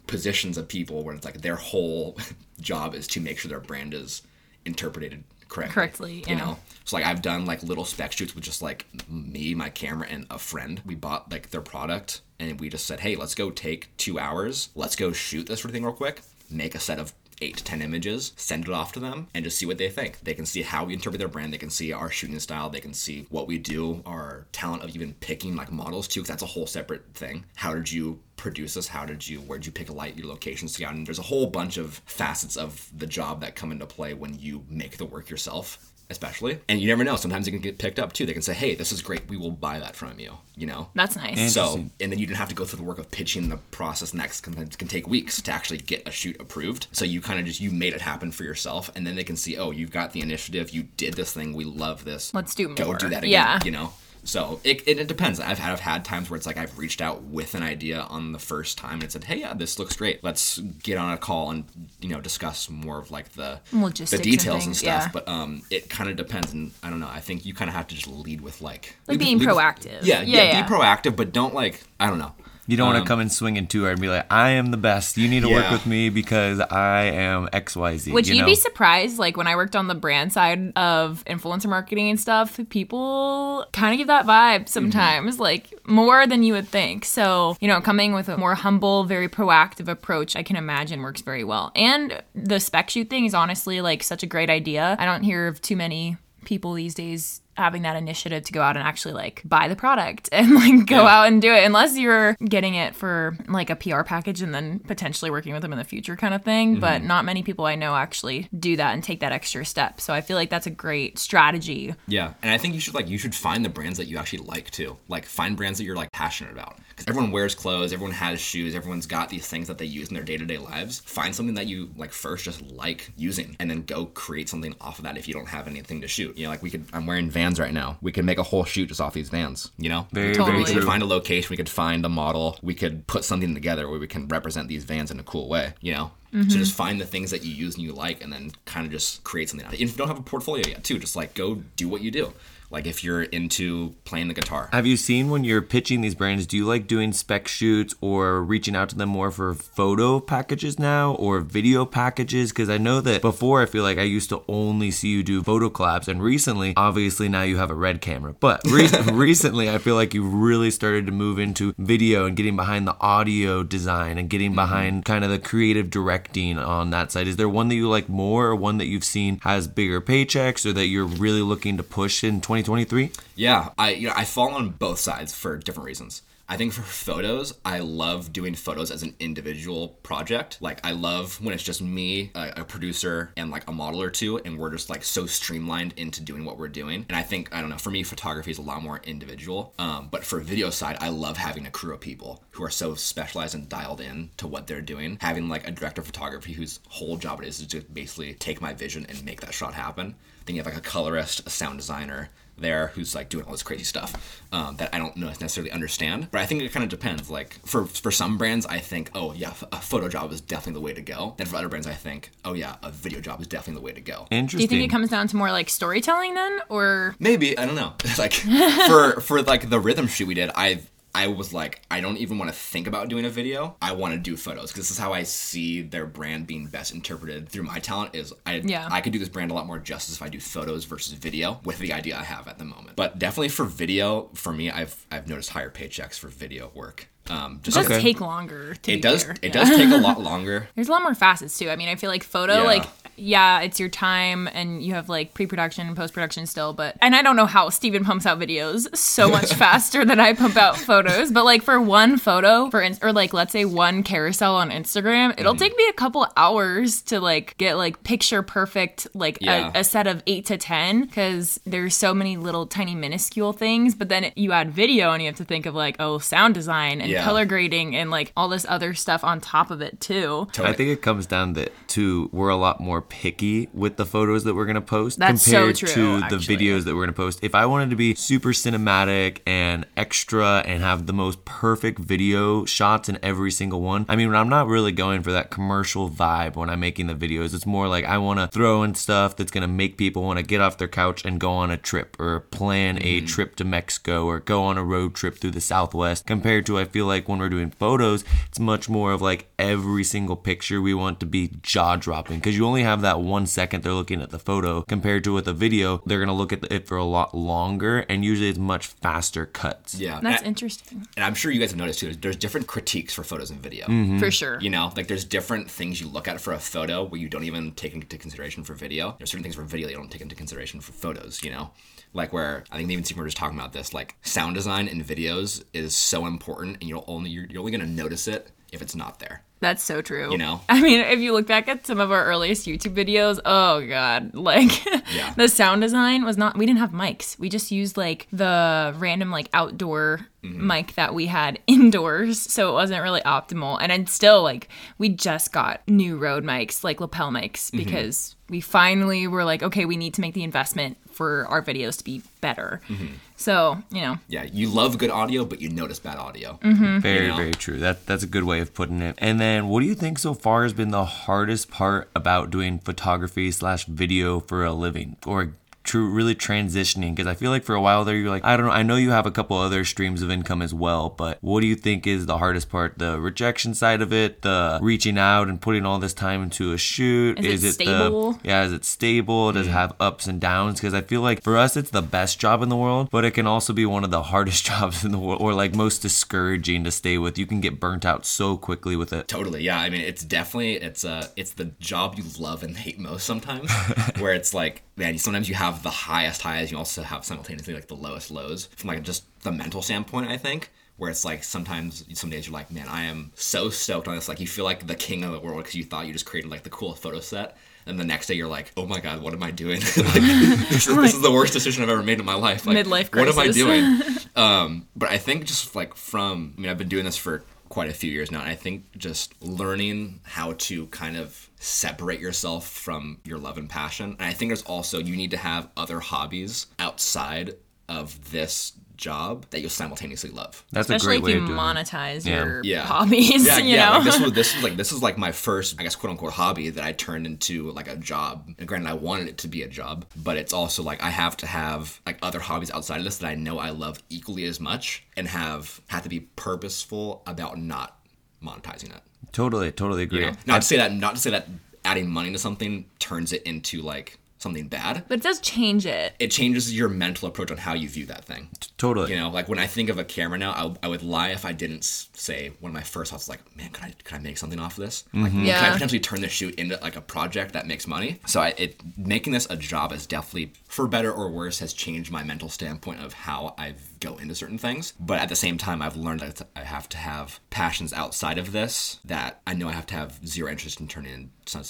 positions of people where it's like their whole [laughs] job is to make sure their brand is interpreted correctly. Correctly, you know. So like I've done like little spec shoots with just like me, my camera, and a friend. We bought like their product and we just said, hey, let's go take two hours. Let's go shoot this sort of thing real quick. Make a set of eight to ten images, send it off to them, and just see what they think. They can see how we interpret their brand. They can see our shooting style. They can see what we do, our talent of even picking like models too, because that's a whole separate thing. How did you produce this? How did you? Where did you pick a light? Your location scout? And there's a whole bunch of facets of the job that come into play when you make the work yourself. Especially. And you never know. Sometimes it can get picked up too. They can say, "Hey, this is great. We will buy that from you." You know. That's nice. So, and then you don't have to go through the work of pitching the process next. Can, can take weeks to actually get a shoot approved. So you kind of just you made it happen for yourself, and then they can see, oh, you've got the initiative. You did this thing. We love this. Let's do more. Go do that again. Yeah. You know. So it, it, it depends. I've had I've had times where it's like I've reached out with an idea on the first time and said, hey, yeah, this looks great. Let's get on a call and you know discuss more of like the Logistics the details and, things, stuff. yeah. But um, it kind of depends, and I don't know. I think you kind of have to just lead with like Like lead being lead with- proactive. yeah, Yeah, yeah, yeah. Be proactive, but don't like I don't know. You don't want Um, to come in swinging too hard and be like, I am the best. You need to work with me because I am XYZ. Would you you know? be surprised, like when I worked on the brand side of influencer marketing and stuff, people kind of give that vibe sometimes, like more than you would think. So, you know, coming with a more humble, very proactive approach, I can imagine works very well. And the spec shoot thing is honestly like such a great idea. I don't hear of too many people these days having that initiative to go out and actually like buy the product [laughs] and like go Yeah. out and do it unless you're getting it for like a PR package and then potentially working with them in the future kind of thing but Mm-hmm. not many people I know actually do that and take that extra step so I feel like that's a great strategy Yeah, and I think you should like you should find the brands that you actually like too. Like find brands that you're like passionate about. Because everyone wears clothes, everyone has shoes, everyone's got these things that they use in their day to day lives. Find something that you like first just like using, and then go create something off of that. If you don't have anything to shoot, you know, like we could. I'm wearing Vans right now. We could make a whole shoot just off these Vans. You know, Very, Totally. very we could find a location, we could find a model, we could put something together where we can represent these vans in a cool way, you know? Mm-hmm. So just find the things that you use and you like and then kind of just create something out of it. If you don't have a portfolio yet, too, just like go do what you do. Like if you're into playing the guitar. Have you seen when you're pitching these brands, do you like doing spec shoots or reaching out to them more for photo packages now or video packages? Because I know that before I feel like I used to only see you do photo collabs, and recently, obviously, now you have a red camera. But re- [laughs] recently, I feel like you really started to move into video and getting behind the audio design and getting mm-hmm. behind kind of the creative directing on that side. Is there one that you like more or one that you've seen has bigger paychecks or that you're really looking to push in 2023? Yeah, I you know I fall on both sides for different reasons. I think for photos, I love doing photos as an individual project. Like I love when it's just me, a, a producer, and like a model or two, and we're just like so streamlined into doing what we're doing. And I think I don't know. For me, photography is a lot more individual. Um, but for video side, I love having a crew of people who are so specialized and dialed in to what they're doing. Having like a director of photography whose whole job it is to basically take my vision and make that shot happen. Then you have like a colorist, a sound designer, there who's like doing all this crazy stuff um, that I don't necessarily understand. But I think it kind of depends. Like for for some brands, I think, oh yeah, a photo job is definitely the way to go. And for other brands, I think, oh yeah, a video job is definitely the way to go. Interesting. do you think it comes down to more like storytelling then or Maybe I don't know. [laughs] like for for like the rhythm shoot we did, I I was like, I don't even want to think about doing a video. I want to do photos because this is how I see their brand being best interpreted through my talent. Is I Yeah. I could do this brand a lot more justice if I do photos versus video with the idea I have at the moment. But definitely for video, for me, I've I've noticed higher paychecks for video work. Um, just it does take longer to it does fair. it Yeah. does take a lot [laughs] longer. There's a lot more facets too. I mean, I feel like photo, Yeah. like, yeah, it's your time and you have like pre production and post production still, but, and I don't know how Steven pumps out videos so much [laughs] faster than I pump out photos, but like for one photo, for, in- or like, let's say one carousel on Instagram, it'll Mm-hmm. take me a couple hours to like get like picture perfect, like Yeah. a, a set of eight to 10, because there's so many little tiny minuscule things, but then you add video and you have to think of like, oh, sound design and Yeah. color grading and like all this other stuff on top of it too. I think it comes down that to we're a lot more picky with the photos that we're gonna post That's so compared true, to the actually. videos that we're gonna post. If I wanted to be super cinematic and extra and have the most perfect video shots in every single one, I mean, I'm not really going for that commercial vibe when I'm making the videos. It's more like I want to throw in stuff that's gonna make people want to get off their couch and go on a trip or plan a Mm-hmm. trip to Mexico or go on a road trip through the Southwest. Compared to I feel like when we're doing photos, it's much more of like every single picture we want to be jaw dropping because you only have that one second they're looking at the photo compared to with a video they're gonna look at it for a lot longer and usually it's much faster cuts. Yeah, That's and, interesting. and I'm sure you guys have noticed too. There's different critiques for photos and video. Mm-hmm. For sure. You know, like there's different things you look at for a photo where you don't even take into consideration for video. There's certain things for video you don't take into consideration for photos, you know? Like where I think even Steve were just talking about this, like sound design in videos is so important and you'll only you're, you're only gonna notice it if it's not there. That's so true. You know? I mean, if you look back at some of our earliest YouTube videos, oh god, [laughs] like Yeah. the sound design was not. We didn't have mics. We just used like the random like outdoor Mm-hmm. mic that we had [laughs] indoors, so it wasn't really optimal. And then still like we just got new Rode mics, like lapel mics, Mm-hmm. because we finally were like, okay, we need to make the investment for our videos to be better. Mm-hmm. So you know, Yeah, you love good audio, but you notice bad audio. Mm-hmm. Very, You know? very true. That that's a good way of putting it. And then, what do you think so far has been the hardest part about doing photography slash video for a living, or true really transitioning? Because I feel like for a while there, you're like, I don't know. I know you have a couple other streams of income as well, but what do you think is the hardest part? The rejection side of it, the reaching out and putting all this time into a shoot. Is it the stable? yeah? Is it stable? Does it have ups and downs? Because I feel like for us, it's the best job in the world, but it can also be one of the [laughs] hardest jobs in the world, or like most discouraging to stay with. You can get burnt out so quickly with it. Totally, yeah. I mean, it's definitely it's uh it's the job you love and hate most sometimes. [laughs] where it's like, man, sometimes you have the highest highs, you also have simultaneously like the lowest lows from like just the mental standpoint. I think where it's like sometimes some days you're like, man, I am so stoked on this. Like you feel like the king of the world because you thought you just created like the coolest photo set. And the next day you're like, oh my god, what am I doing? [laughs] like, [laughs] this, is, this is the worst decision I've ever made in my life. Like, Midlife What am I doing? [laughs] um, but I think just like from, I mean, I've been doing this for quite a few years now, and I think just learning how to kind of separate yourself from your love and passion. And I think there's also you need to have other hobbies outside of this job that you'll simultaneously love. That's especially a great if way you of doing it. monetize Yeah. your Yeah. hobbies. Yeah, [laughs] you yeah. know, Like this was [laughs] this was like this was like my first, I guess, quote unquote hobby that I turned into like a job. And granted, I wanted it to be a job, but it's also like I have to have like other hobbies outside of this that I know I love equally as much, and have have to be purposeful about not monetizing it. Totally, totally agree. You know? Not to say that, not to say that adding money to something turns it into like something bad. but it does change it. It changes your mental approach on how you view that thing. Totally. You know, like when I think of a camera now, I, I would lie if I didn't say one of my first thoughts was like, man, could I could I make something off of this? Like, mm-hmm. can I potentially turn this shoot into like a project that makes money? So I, it making this a job is definitely, for better or worse, has changed my mental standpoint of how I go into certain things. But at the same time, I've learned that I have to have passions outside of this that I know I have to have zero interest in turning into some-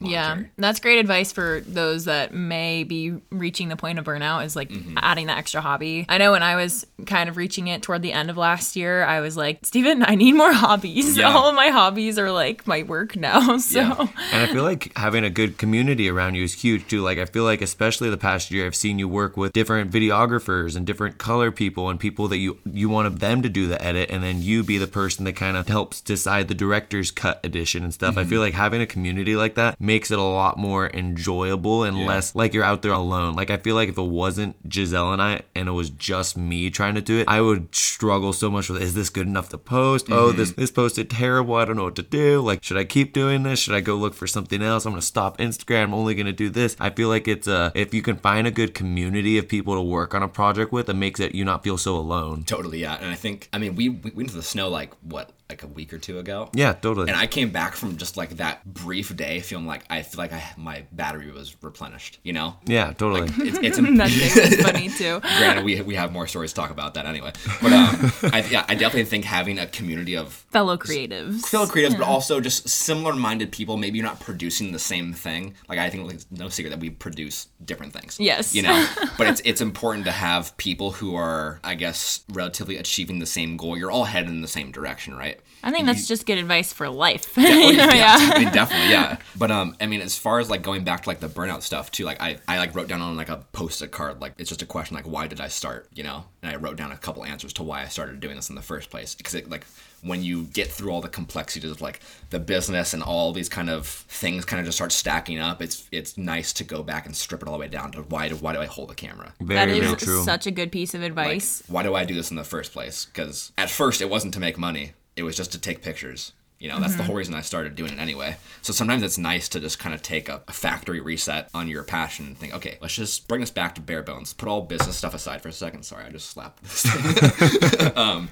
Yeah, that's great advice for those that may be reaching the point of burnout is like Mm-hmm. adding that extra hobby. I know when I was kind of reaching it toward the end of last year, I was like, Steven, I need more [laughs] hobbies. Yeah. All of my hobbies are like my work now. [laughs] So Yeah. And I feel like having a good community around you is huge too. Like I feel like especially the past year I've seen you work with different videographers and different color people and people that you you want them to do the edit and then you be the person that kind of helps decide the director's cut edition and stuff. I feel like having a community like that makes it a lot more enjoyable and less like you're out there alone. Like I feel like if it wasn't Giselle and I and it was just me trying to do it, I would struggle so much with is this good enough to post? Oh, mm-hmm. this this posted terrible. I don't know what to do. Like should I keep doing this? Should I go look for something else? I'm gonna stop Instagram. I'm only gonna do this. I feel like it's a if you can find a good community of people to work on a project with, it makes it you not feel so alone. Totally, yeah. And I think, I mean, we, we went to the snow like, what, like a week or two ago? Yeah, totally. And I came back from just like that brief day feeling like I feel like I, my battery was replenished, you know? yeah, totally. It's, it's [laughs] that day was [laughs] funny too. granted we, we have more stories to talk about that anyway. But um, [laughs] I, yeah, I definitely think having a community of Fellow creatives. fellow creatives, but also just similar minded people, maybe you're not producing the same thing. Like I think like, it's no secret that we produce different things. Yes. You know? but it's it's important to have people who are, I guess, relatively achieving the same goal. You're all headed in the same direction, right? I think that's just good advice for life. [laughs] You know, yeah, yeah. I mean, definitely, yeah. [laughs] But um, I mean, as far as like going back to like the burnout stuff too, like I, I like wrote down on like a post-it card, like it's just a question, like why did I start, you know? And I wrote down a couple answers to why I started doing this in the first place, because it like when you get through all the complexities of like the business and all these kind of things kind of just start stacking up, it's it's nice to go back and strip it all the way down to why do why do I hold the camera? Very, That very true. such a good piece of Like, advice. why do I do this in the first place? Because at first it wasn't to make money; it was just to take pictures. You know, that's the whole reason I started doing it anyway. So sometimes it's nice to just kind of take a, a factory reset on your passion and think, okay, let's just bring this back to bare bones. Put all business stuff aside for a second. Sorry, I just slapped this thing. [laughs] um,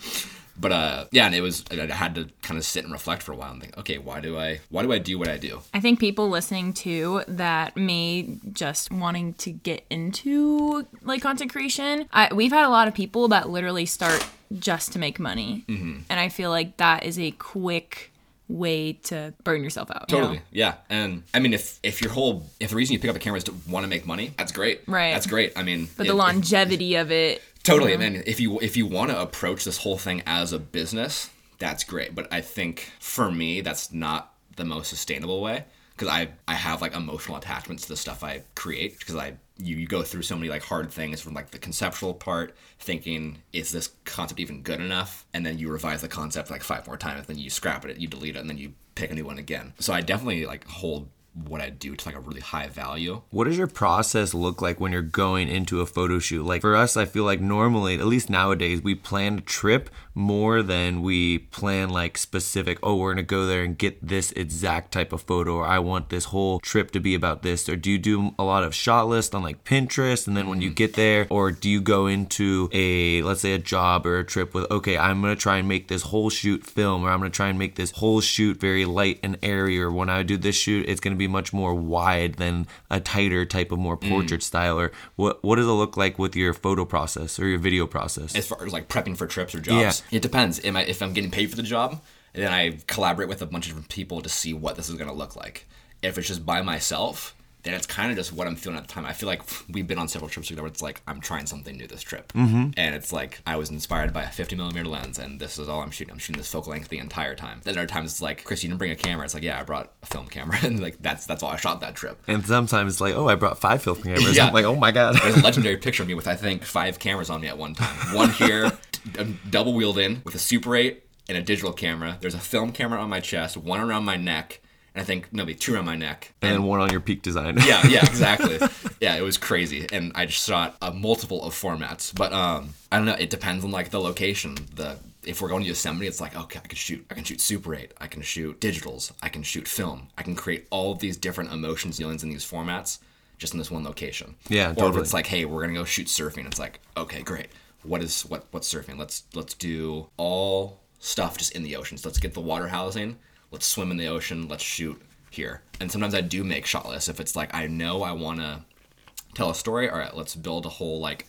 but uh, yeah, and it was I had to kind of sit and reflect for a while and think, okay, why do I why do I do what I do? I think people listening to that may just wanting to get into like content creation. I, we've had a lot of people that literally start just to make money, Mm-hmm. and I feel like that is a quick way to burn yourself out. you know? Totally. Yeah. And I mean, if if your whole if the reason you pick up a camera is to want to make money, that's great. Right. That's great. I mean, But it- the it- longevity of it. Totally. Mm-hmm. And then if you if you want to approach this whole thing as a business, that's great. But I think for me, that's not the most sustainable way because I I have like emotional attachments to the stuff I create because I you, you go through so many like hard things from like the conceptual part thinking is this concept even good enough and then you revise the concept like five more times and then you scrap it you delete it and then you pick a new one again so i definitely like hold what i do to like a really high value What does your process look like when you're going into a photo shoot? Like for us, I feel like normally, at least nowadays, we plan a trip more than we plan like specific, oh, we're gonna go there and get this exact type of photo, or I want this whole trip to be about this. Or do you do a lot of shot list on like Pinterest and then when you mm. get there, or do you go into a let's say a job or a trip with, okay, I'm gonna try and make this whole shoot film, or I'm gonna try and make this whole shoot very light and airy, or when I do this shoot, it's gonna be much more wide than a tighter type of more portrait mm. style or what what does it look like with your photo process or your video process as far as like prepping for trips or jobs. It depends. Am I if I'm getting paid for the job, then I collaborate with a bunch of different people to see what this is going to look like. If it's just by myself, then it's kind of just what I'm feeling at the time. I feel like we've been on several trips together. Where it's like I'm trying something new this trip, mm-hmm. and it's like I was inspired by a 50 millimeter lens, and this is all I'm shooting. I'm shooting this focal length the entire time. Then other times it's like, Chris, you didn't bring a camera. It's like, yeah, I brought a film camera, [laughs] and like that's that's all I shot that trip. and sometimes it's like oh i brought five film cameras Yeah. i'm like oh my god There's a [laughs] legendary picture of me with I think five cameras on me at one time. One here, [laughs] d- double wheeled in with a Super 8 and a digital camera. There's a film camera on my chest, one around my neck, I think no, wait, two around my neck. and then one on your peak design [laughs] Yeah, yeah, [laughs] exactly. yeah, it was crazy, and I just shot a multiple of formats. But um, I don't know. It depends on like the location. The if we're going to Yosemite, it's like okay, I can shoot. I can shoot Super 8. I can shoot digitals. I can shoot film. I can create all of these different emotions, feelings in these formats just in this one location. Yeah, Or if it's like, hey, we're gonna go shoot surfing. It's like, okay, great. What is what what's surfing? Let's let's do all stuff just in the ocean. So let's get the water housing. Let's swim in the ocean. Let's shoot here. And sometimes I do make shot lists if it's like I know I want to tell a story. All right, let's build a whole like.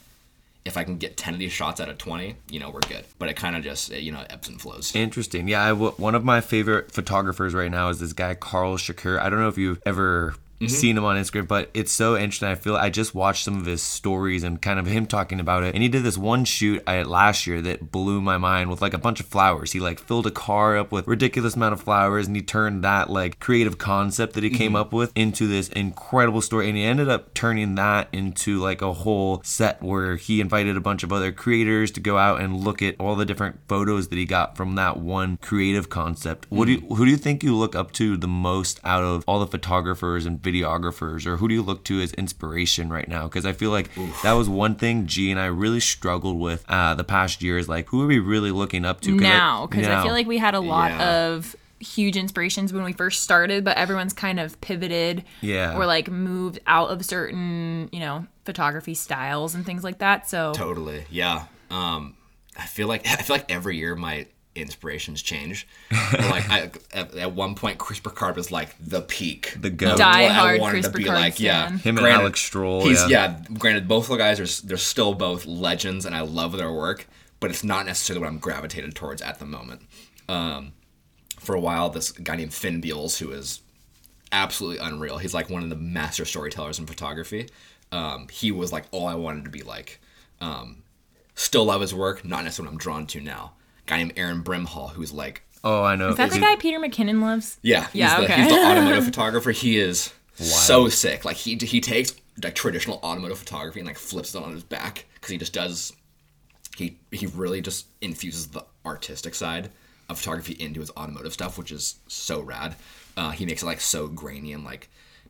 If I can get ten of these shots out of twenty, you know we're good. But it kind of just you know ebbs and flows. Interesting. Yeah, I w- one of my favorite photographers right now is this guy Karl Shakur. I don't know if you've ever Mm-hmm. seen him on Instagram, but it's so interesting. I feel I just watched some of his stories and kind of him talking about it. And he did this one shoot I last year that blew my mind with like a bunch of flowers. He like filled a car up with ridiculous amount of flowers and he turned that like creative concept that he came mm-hmm. up with into this incredible story. And he ended up turning that into like a whole set where he invited a bunch of other creators to go out and look at all the different photos that he got from that one creative concept. What do you, mm-hmm. who do you think you look up to the most out of all the photographers and videographers, or who do you look to as inspiration right now? Because I feel like that was one thing G and I really struggled with uh, the past years. Like, who are we really looking up to 'Cause I- now because I now. feel like we had a lot Yeah. of huge inspirations when we first started, but everyone's kind of pivoted Yeah. or like moved out of certain, you know, photography styles and things like that. So Totally. Yeah. Um, I feel like [laughs] I feel like every year my inspirations change. like I, at, at one point, Chris Burkard was like the peak, The goat. of Die what I hard wanted Chris to be Burkard like. Yeah, fan. Him and Alex Strohl, He's yeah. yeah. Granted, both of the guys are they're still both legends, and I love their work. But it's not necessarily what I'm gravitated towards at the moment. Um, for a while, this guy named Finn Beales, who is absolutely unreal. He's like one of the master storytellers in photography. Um, he was like all I wanted to be like. Um, still love his work, not necessarily what I'm drawn to now. Guy named Aaron Brimhall, who's like, Oh, I know. is that Is the it- guy Peter McKinnon loves? yeah, he's, Yeah, the, he's the [laughs] automotive photographer. He is so sick. Like he he takes like traditional automotive photography and like flips it on his back because he just does. He he really just infuses the artistic side of photography into his automotive stuff, which is so rad. Uh, he makes it like so grainy and like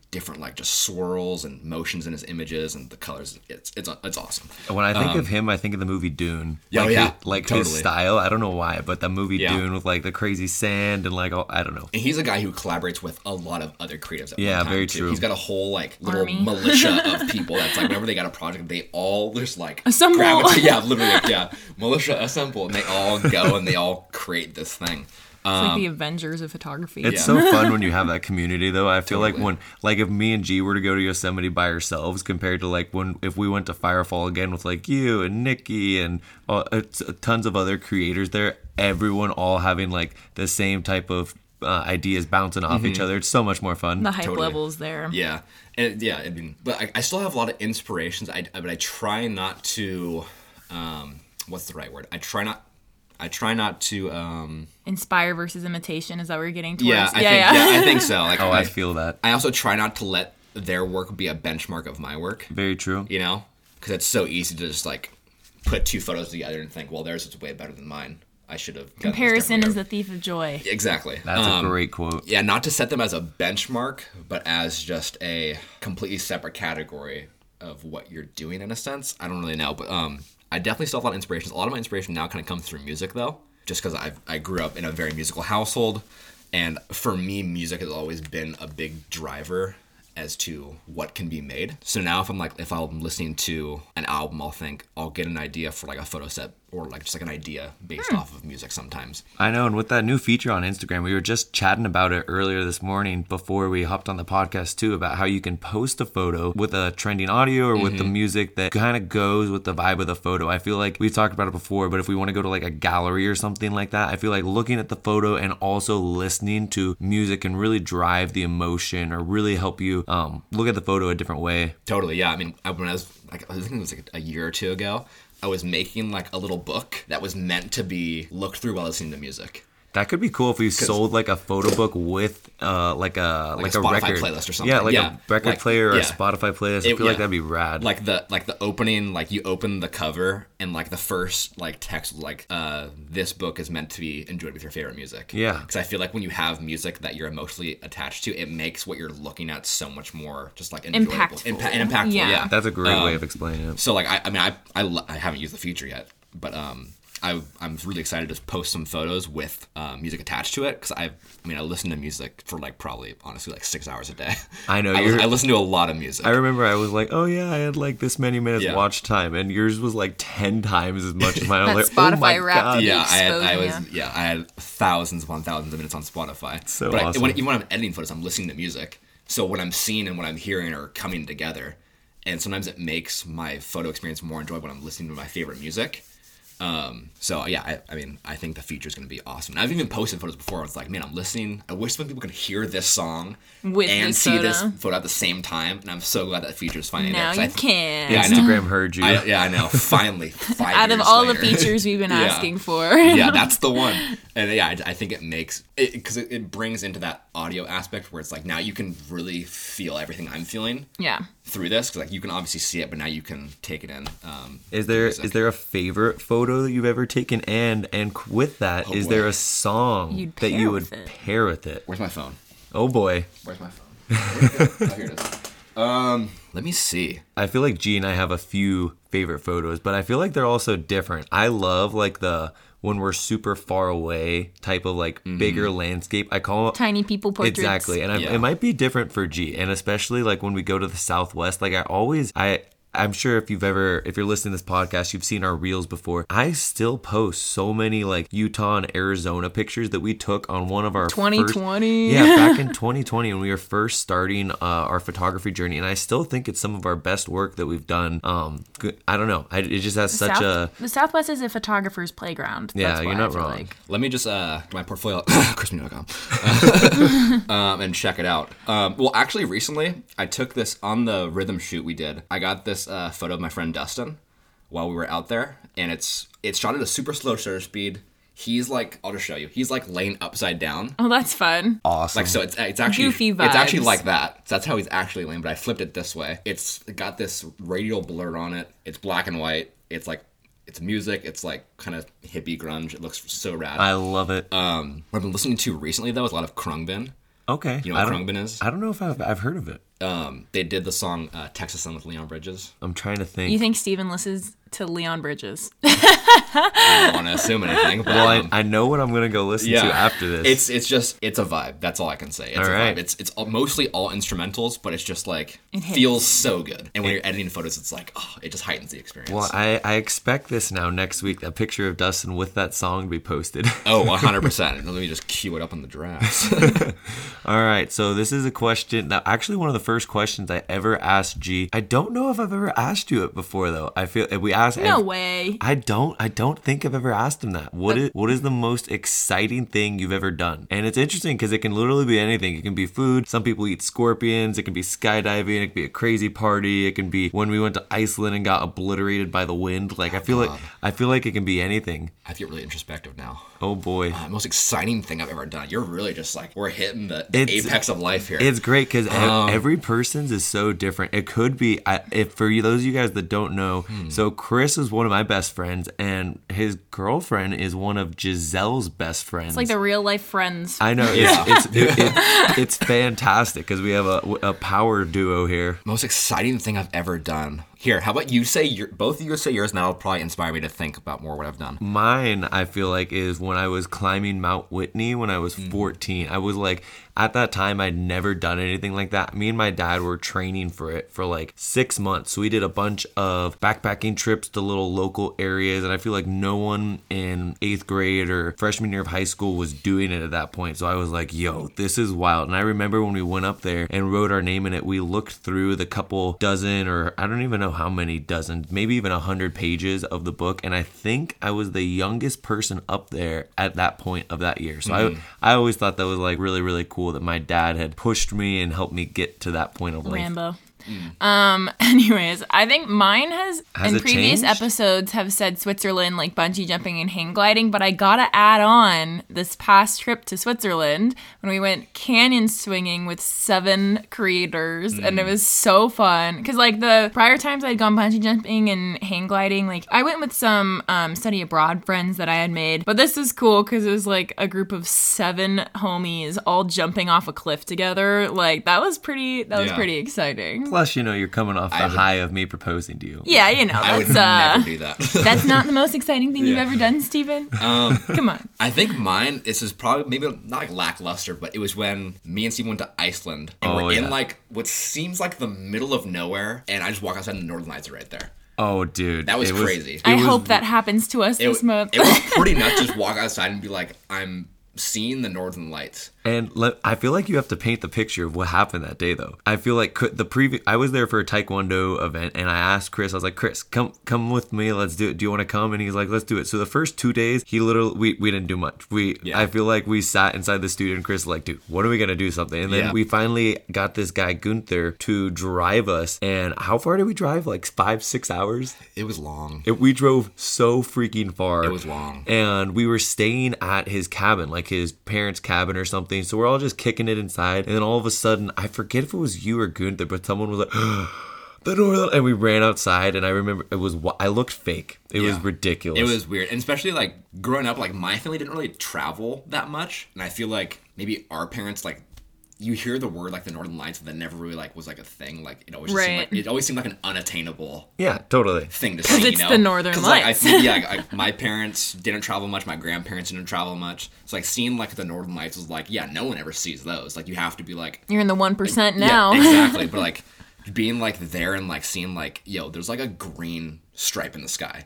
different like just swirls and motions in his images and the colors. It's it's it's awesome. When I think of um, him, I think of the movie Dune. Oh, like yeah, his, like his style. I don't know why, but the movie Yeah. Dune with like the crazy sand and like all, I don't know. And he's a guy who collaborates with a lot of other creatives at Yeah, time very too. true. He's got a whole like little Army. militia [laughs] of people that's like whenever they got a project, they all just like Assemble. gravitate- Yeah, [laughs] literally, like, yeah, militia assemble, and they all go and they all create this thing. It's Um, like the Avengers of photography. It's Yeah. so fun when you have that community, though. I [laughs] feel like when, like, if me and G were to go to Yosemite by ourselves, compared to like when if we went to Firefall again with like you and Nikki and uh, uh, tons of other creators there, everyone all having like the same type of uh, ideas bouncing off each other. It's so much more fun. The hype Totally. levels there. Yeah, and yeah, I mean, but I, I still have a lot of inspirations. I but I try not to. Um, what's the right word? I try not. I try not to. Um, Inspire versus imitation. Is that what you're getting towards? yeah, I think, yeah. I think so. Like, oh, I I, feel that. I also try not to let their work be a benchmark of my work. Very true. You know, because it's so easy to just like put two photos together and think, well, theirs is way better than mine. I should have. done this Comparison is differently. the thief of joy. exactly. That's Um, a great quote. yeah, not to set them as a benchmark, but as just a completely separate category of what you're doing in a sense. I don't really know, but um, I definitely still have a lot of inspirations. A lot of my inspiration now kind of comes through music, though, just because I I grew up in a very musical household, and for me, music has always been a big driver as to what can be made. So now if I'm like if I'm listening to an album, I'll think I'll get an idea for like a photo set or like just like an idea based off of music sometimes. I know, and with that new feature on Instagram, we were just chatting about it earlier this morning before we hopped on the podcast too about how you can post a photo with a trending audio or with the music that kind of goes with the vibe of the photo. I feel like we've talked about it before, but if we want to go to like a gallery or something like that, I feel like looking at the photo and also listening to music can really drive the emotion or really help you um, look at the photo a different way. Totally, yeah. I mean, when I was like, I think it was like a year or two ago, I was making like a little book that was meant to be looked through while listening to music. That could be cool if we sold like a photo book with uh like a like, a a, Spotify record playlist or something. Yeah, like Yeah, a record like- player or a. Spotify playlist. I It- feel like yeah. that'd be rad. Like the like the opening, like you open the cover and like the first like text like, uh, "This book is meant to be enjoyed with your favorite music." Yeah. because I feel like when you have music that you're emotionally attached to, it makes what you're looking at so much more just like enjoyable Impactful. Impa- and impactful. Yeah. yeah. That's a great Um, way of explaining it. So like I, I mean I I, lo- I haven't used the feature yet, but um I I'm really excited to post some photos with uh, music attached to it because I I mean I listen to music for like probably honestly like six hours a day. I know, [laughs] I, you're- I listen to a lot of music. I remember I was like, oh yeah, I had like this many minutes Yeah. watch time, and yours was like ten times as much as mine. I was That like, oh my Spotify Wrapped god. yeah, I had I was yeah I had thousands upon thousands of minutes on Spotify. So but awesome. I, when, even when I'm editing photos, I'm listening to music. So what I'm seeing and what I'm hearing are coming together, and sometimes it makes my photo experience more enjoyable when I'm listening to my favorite music. Um, so yeah, I, I mean, I think the feature is going to be awesome. And I've even posted photos before. It's like, man, I'm listening. I wish some people could hear this song With and this see this photo. photo at the same time. And I'm so glad that feature is finally Now there. 'cause I you th- can. Yeah, Instagram heard you. I, yeah, I know. [laughs] Finally, five Out of years all the features we've been [laughs] Yeah. asking for. yeah, [laughs] that's the one. And yeah, I, I think it makes it because it, it brings into that audio aspect where it's like now you can really feel everything I'm feeling yeah. through this because like you can obviously see it, but now you can take it in. Um, Is there music. is there a favorite photo that you've ever taken? And and with that, is boy. there a song You'd that you would it. pair with it? Where's my phone? Oh boy, Where's my phone? Where'd it go? oh, here it is. [laughs] Um, let me see. I feel like G and I have a few favorite photos, but I feel like they're also different. I love like the when we're super far away type of like bigger landscape. I call it Tiny people portraits. Exactly, and Yeah. it might be different for G, and especially like when we go to the Southwest. Like I always, I I'm sure if you've ever, if you're listening to this podcast, you've seen our reels before. I still post so many like Utah and Arizona pictures that we took on one of our first- 2020. yeah, back in [laughs] 2020 when we were first starting uh, our photography journey, and I still think it's some of our best work that we've done. Um, I don't know, I, it just has such South- a the Southwest is a photographer's playground. Yeah, That's you're not I wrong. Like. Let me just uh my portfolio [coughs] chrismedia.com [laughs] um, and check it out. Um, well, actually, recently I took this on the rhythm shoot we did. I got this uh, photo of my friend Dustin while we were out there, and it's it's shot at a super slow shutter speed. He's like, I'll just show you. He's like laying upside down. Oh, that's fun. awesome. Like so, it's it's actually Goofy it's actually like that. So that's how he's actually laying. But I flipped it this way. It's got this radial blur on it. It's black and white. It's like it's music. It's like kind of hippie grunge. It looks so rad. I love it. Um, what I've been listening to recently though is a lot of Khruangbin. Okay, You know I what don't, Khruangbin is? I don't know if I've, I've heard of it. Um, they did the song uh, "Texas Sun" with Leon Bridges. I'm trying to think. You think Steven listens to Leon Bridges? [laughs] I don't want to assume [laughs] anything, but well, um, I, I know what I'm gonna go listen to after this. It's it's just it's a vibe. That's all I can say. It's All a right. vibe. It's it's all, mostly all instrumentals, but it's just like It feels so good. And when you're editing photos, it's like oh, it just heightens the experience. Well, I, I expect this now next week. That picture of Dustin with that song to be posted. Oh, [laughs] 100%. Let me just cue it up on the drafts. All right, so this is a question that actually one of the first questions I ever asked G. I don't know if I've ever asked you it before though. I feel we asked ask. No way. I don't. I don't think I've ever asked him that. What is what is the most exciting thing you've ever done? And it's interesting because it can literally be anything. It can be food. Some people eat scorpions. It can be skydiving. It can be a crazy party. It can be when we went to Iceland and got obliterated by the wind. Like I feel like I feel like it can be anything. I feel really introspective now. Oh boy. Uh, most exciting thing I've ever done. You're really just like we're hitting the, the apex of life here. It's great because Um, every person's is so different. It could be, I, if for you, those of you guys that don't know, Hmm. so Chris is one of my best friends, and his girlfriend is one of Giselle's best friends. It's like the real life friends. I know it's it's, it, it- [laughs] it's fantastic because we have a, a power duo here. most exciting thing I've ever done. Here, how about you say your both of you say yours, and that'll probably inspire me to think about more what I've done. Mine, I feel like, is when I was climbing Mount Whitney when I was mm. 14. I was like, at that time, I'd never done anything like that. Me and my dad were training for it for like six months. So we did a bunch of backpacking trips to little local areas. And I feel like no one in eighth grade or freshman year of high school was doing it at that point. So I was like, yo, this is wild. And I remember when we went up there and wrote our name in it, we looked through the couple dozen or I don't even know how many dozen, maybe even a hundred pages of the book. And I think I was the youngest person up there at that point of that year. So I mm-hmm. I always thought that was like really, really cool that my dad had pushed me and helped me get to that point of life. Rambo. Um. [laughs] Anyways, I think mine has, Has in previous changed? episodes have said Switzerland, like bungee jumping and hang gliding, but I gotta add on this past trip to Switzerland when we went canyon swinging with seven creators, and it Mm. was so fun. Cause like the prior times I'd gone bungee jumping and hang gliding, like I went with some um, study abroad friends that I had made, but this is cool because it was like a group of seven homies all jumping off a cliff together. Like that was pretty. That was Yeah. pretty exciting. Plus, you know, you're coming off the would- high of me proposing to you. Yeah, you know, I would that's uh never do that. [laughs] that's not the most exciting thing you've ever done, Steven. um, [laughs] Come on. I think mine. This is probably maybe not like lackluster, but it was when me and Steve went to Iceland, and Oh, we're yeah. in like what seems like the middle of nowhere, and I just walk outside and the Northern Lights are right there. Oh, dude. That was it crazy. it I was- hope that happens to us It, this month. it was [laughs] pretty nuts. Just walk outside and be like, I'm seeing the Northern Lights. And let, I feel like you have to paint the picture of what happened that day, though. I feel like could, the previous I was there for a Taekwondo event, and I asked Chris. I was like, "Chris, come come with me. Let's do it. Do you want to come?" And he's like, "Let's do it." So the first two days, he literally we, we didn't do much. We Yeah. I feel like we sat inside the studio, and Chris was like, "Dude, what are we gonna do something?" And then Yeah. we finally got this guy Gunther to drive us. And how far did we drive? Like five six hours. It was long. It, we drove so freaking far. It was long. And we were staying at his cabin, like his parents' cabin or something. So we're all just kicking it inside. And then all of a sudden, I forget if it was you or Gunther, but someone was like, [gasps] the northern. And we ran outside. And I remember it was, I looked fake. It was ridiculous. It was weird, and especially like growing up, like my family didn't really travel that much, and I feel like maybe our parents like. You hear the word like the Northern Lights, but that never really like was like a thing. Like it always just seemed Right. like, it always seemed like an unattainable Yeah, totally. thing to see. it's you know? the Northern 'Cause, like, I Lights. yeah, [laughs] like, my parents didn't travel much. My grandparents didn't travel much. So like seeing like the Northern Lights was like, yeah, no one ever sees those. Like you have to be like You're in the one percent now. Yeah, exactly. but [laughs] like being like there and like seeing like, yo, there's like a green stripe in the sky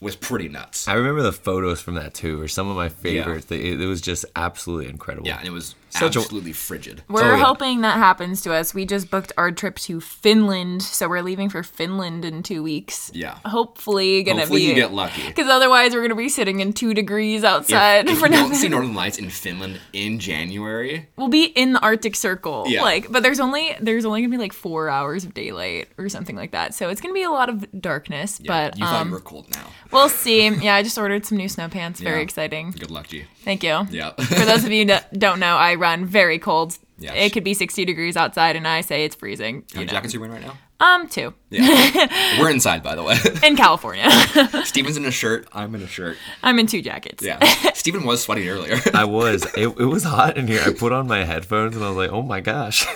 was pretty nuts. I remember the photos from that too, or some of my favorites. They, it, it was just absolutely incredible. Yeah, and it was Such a- absolutely frigid. We're Oh, yeah. hoping that happens to us. We just booked our trip to Finland, so we're leaving for Finland in two weeks. Yeah. Hopefully, gonna Hopefully be. you get lucky. Because otherwise, we're gonna be sitting in two degrees outside if for you don't see Northern Lights in Finland in January, We'll be in the Arctic Circle. Yeah. Like, but there's only there's only gonna be like four hours of daylight or something like that. So it's gonna be a lot of darkness. yeah, but you thought um, you were cold now. we'll see. Yeah, I just ordered some new snow pants. [laughs] Very Yeah. exciting. Good luck to you. Thank you. Yeah. [laughs] For those of you that don't know, I run very cold. Yes. It could be 60 degrees outside, and I say it's freezing. How You many jackets are you wearing right now? Um, two Yeah. [laughs] We're inside, by the way. in California. [laughs] Steven's in a shirt. I'm in a shirt. I'm in two jackets. Yeah. [laughs] Steven was sweating earlier. I was. It, it was hot in here. I put on my headphones and I was like, oh my gosh.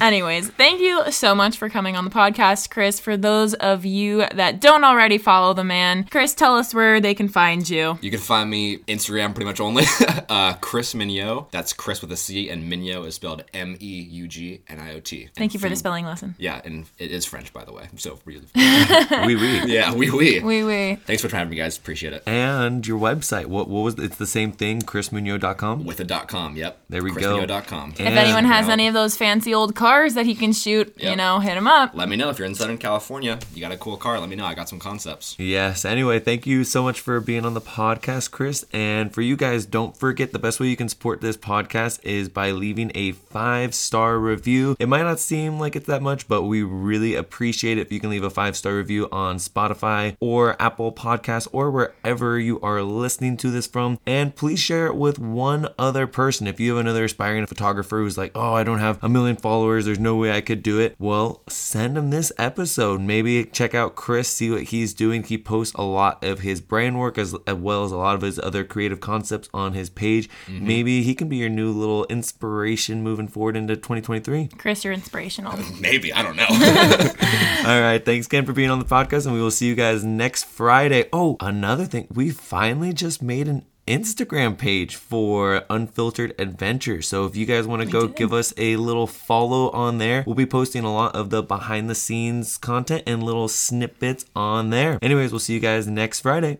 Anyways, thank you so much for coming on the podcast, Chris. For those of you that don't already follow the man, Chris, tell us where they can find you. You can find me Instagram pretty much only. uh, Chris Meugniot. That's Chris with a C, and Meugniot is spelled M E U G N I O T. Thank you for the spelling lesson. Yeah, and it is French, by the way. way. So really, we we. [laughs] yeah, we we. Wee wee. Thanks for having me, guys. Appreciate it. And your website. What what was it's the same thing, chrismeugniot.com? With a dot com. Yep. There we go. Dot com. If anyone has you know, any of those fancy old cars that he can shoot, you know, hit him up. Let me know if you're in Southern California. You got a cool car. Let me know. I got some concepts. Yes. Anyway, thank you so much for being on the podcast, Chris. And for you guys, don't forget the best way you can support this podcast is by leaving a five star review. It might not seem like it's that much, but we really appreciate it if you can leave a five star review on Spotify or Apple Podcasts or wherever you are listening to this from. And please share it with one other person. If you have another aspiring photographer who's like, oh, I don't have a million followers, there's no way I could do it, well, send them this episode. Maybe check out Chris, see what he's doing. He posts a lot of his brand work as, as well as a lot of his other creative concepts on his page. Mm-hmm. Maybe he can be your new little inspiration moving forward into 2023. Chris, you're inspirational. [laughs] Maybe. I don't know. [laughs] [laughs] All right. Thanks again for being on the podcast, and we will see you guys next Friday. Oh, another thing. We finally just made an Instagram page for Unfiltered Adventure. So if you guys want to go give us a little follow on there, we'll be posting a lot of the behind the scenes content and little snippets on there. Anyways, we'll see you guys next Friday.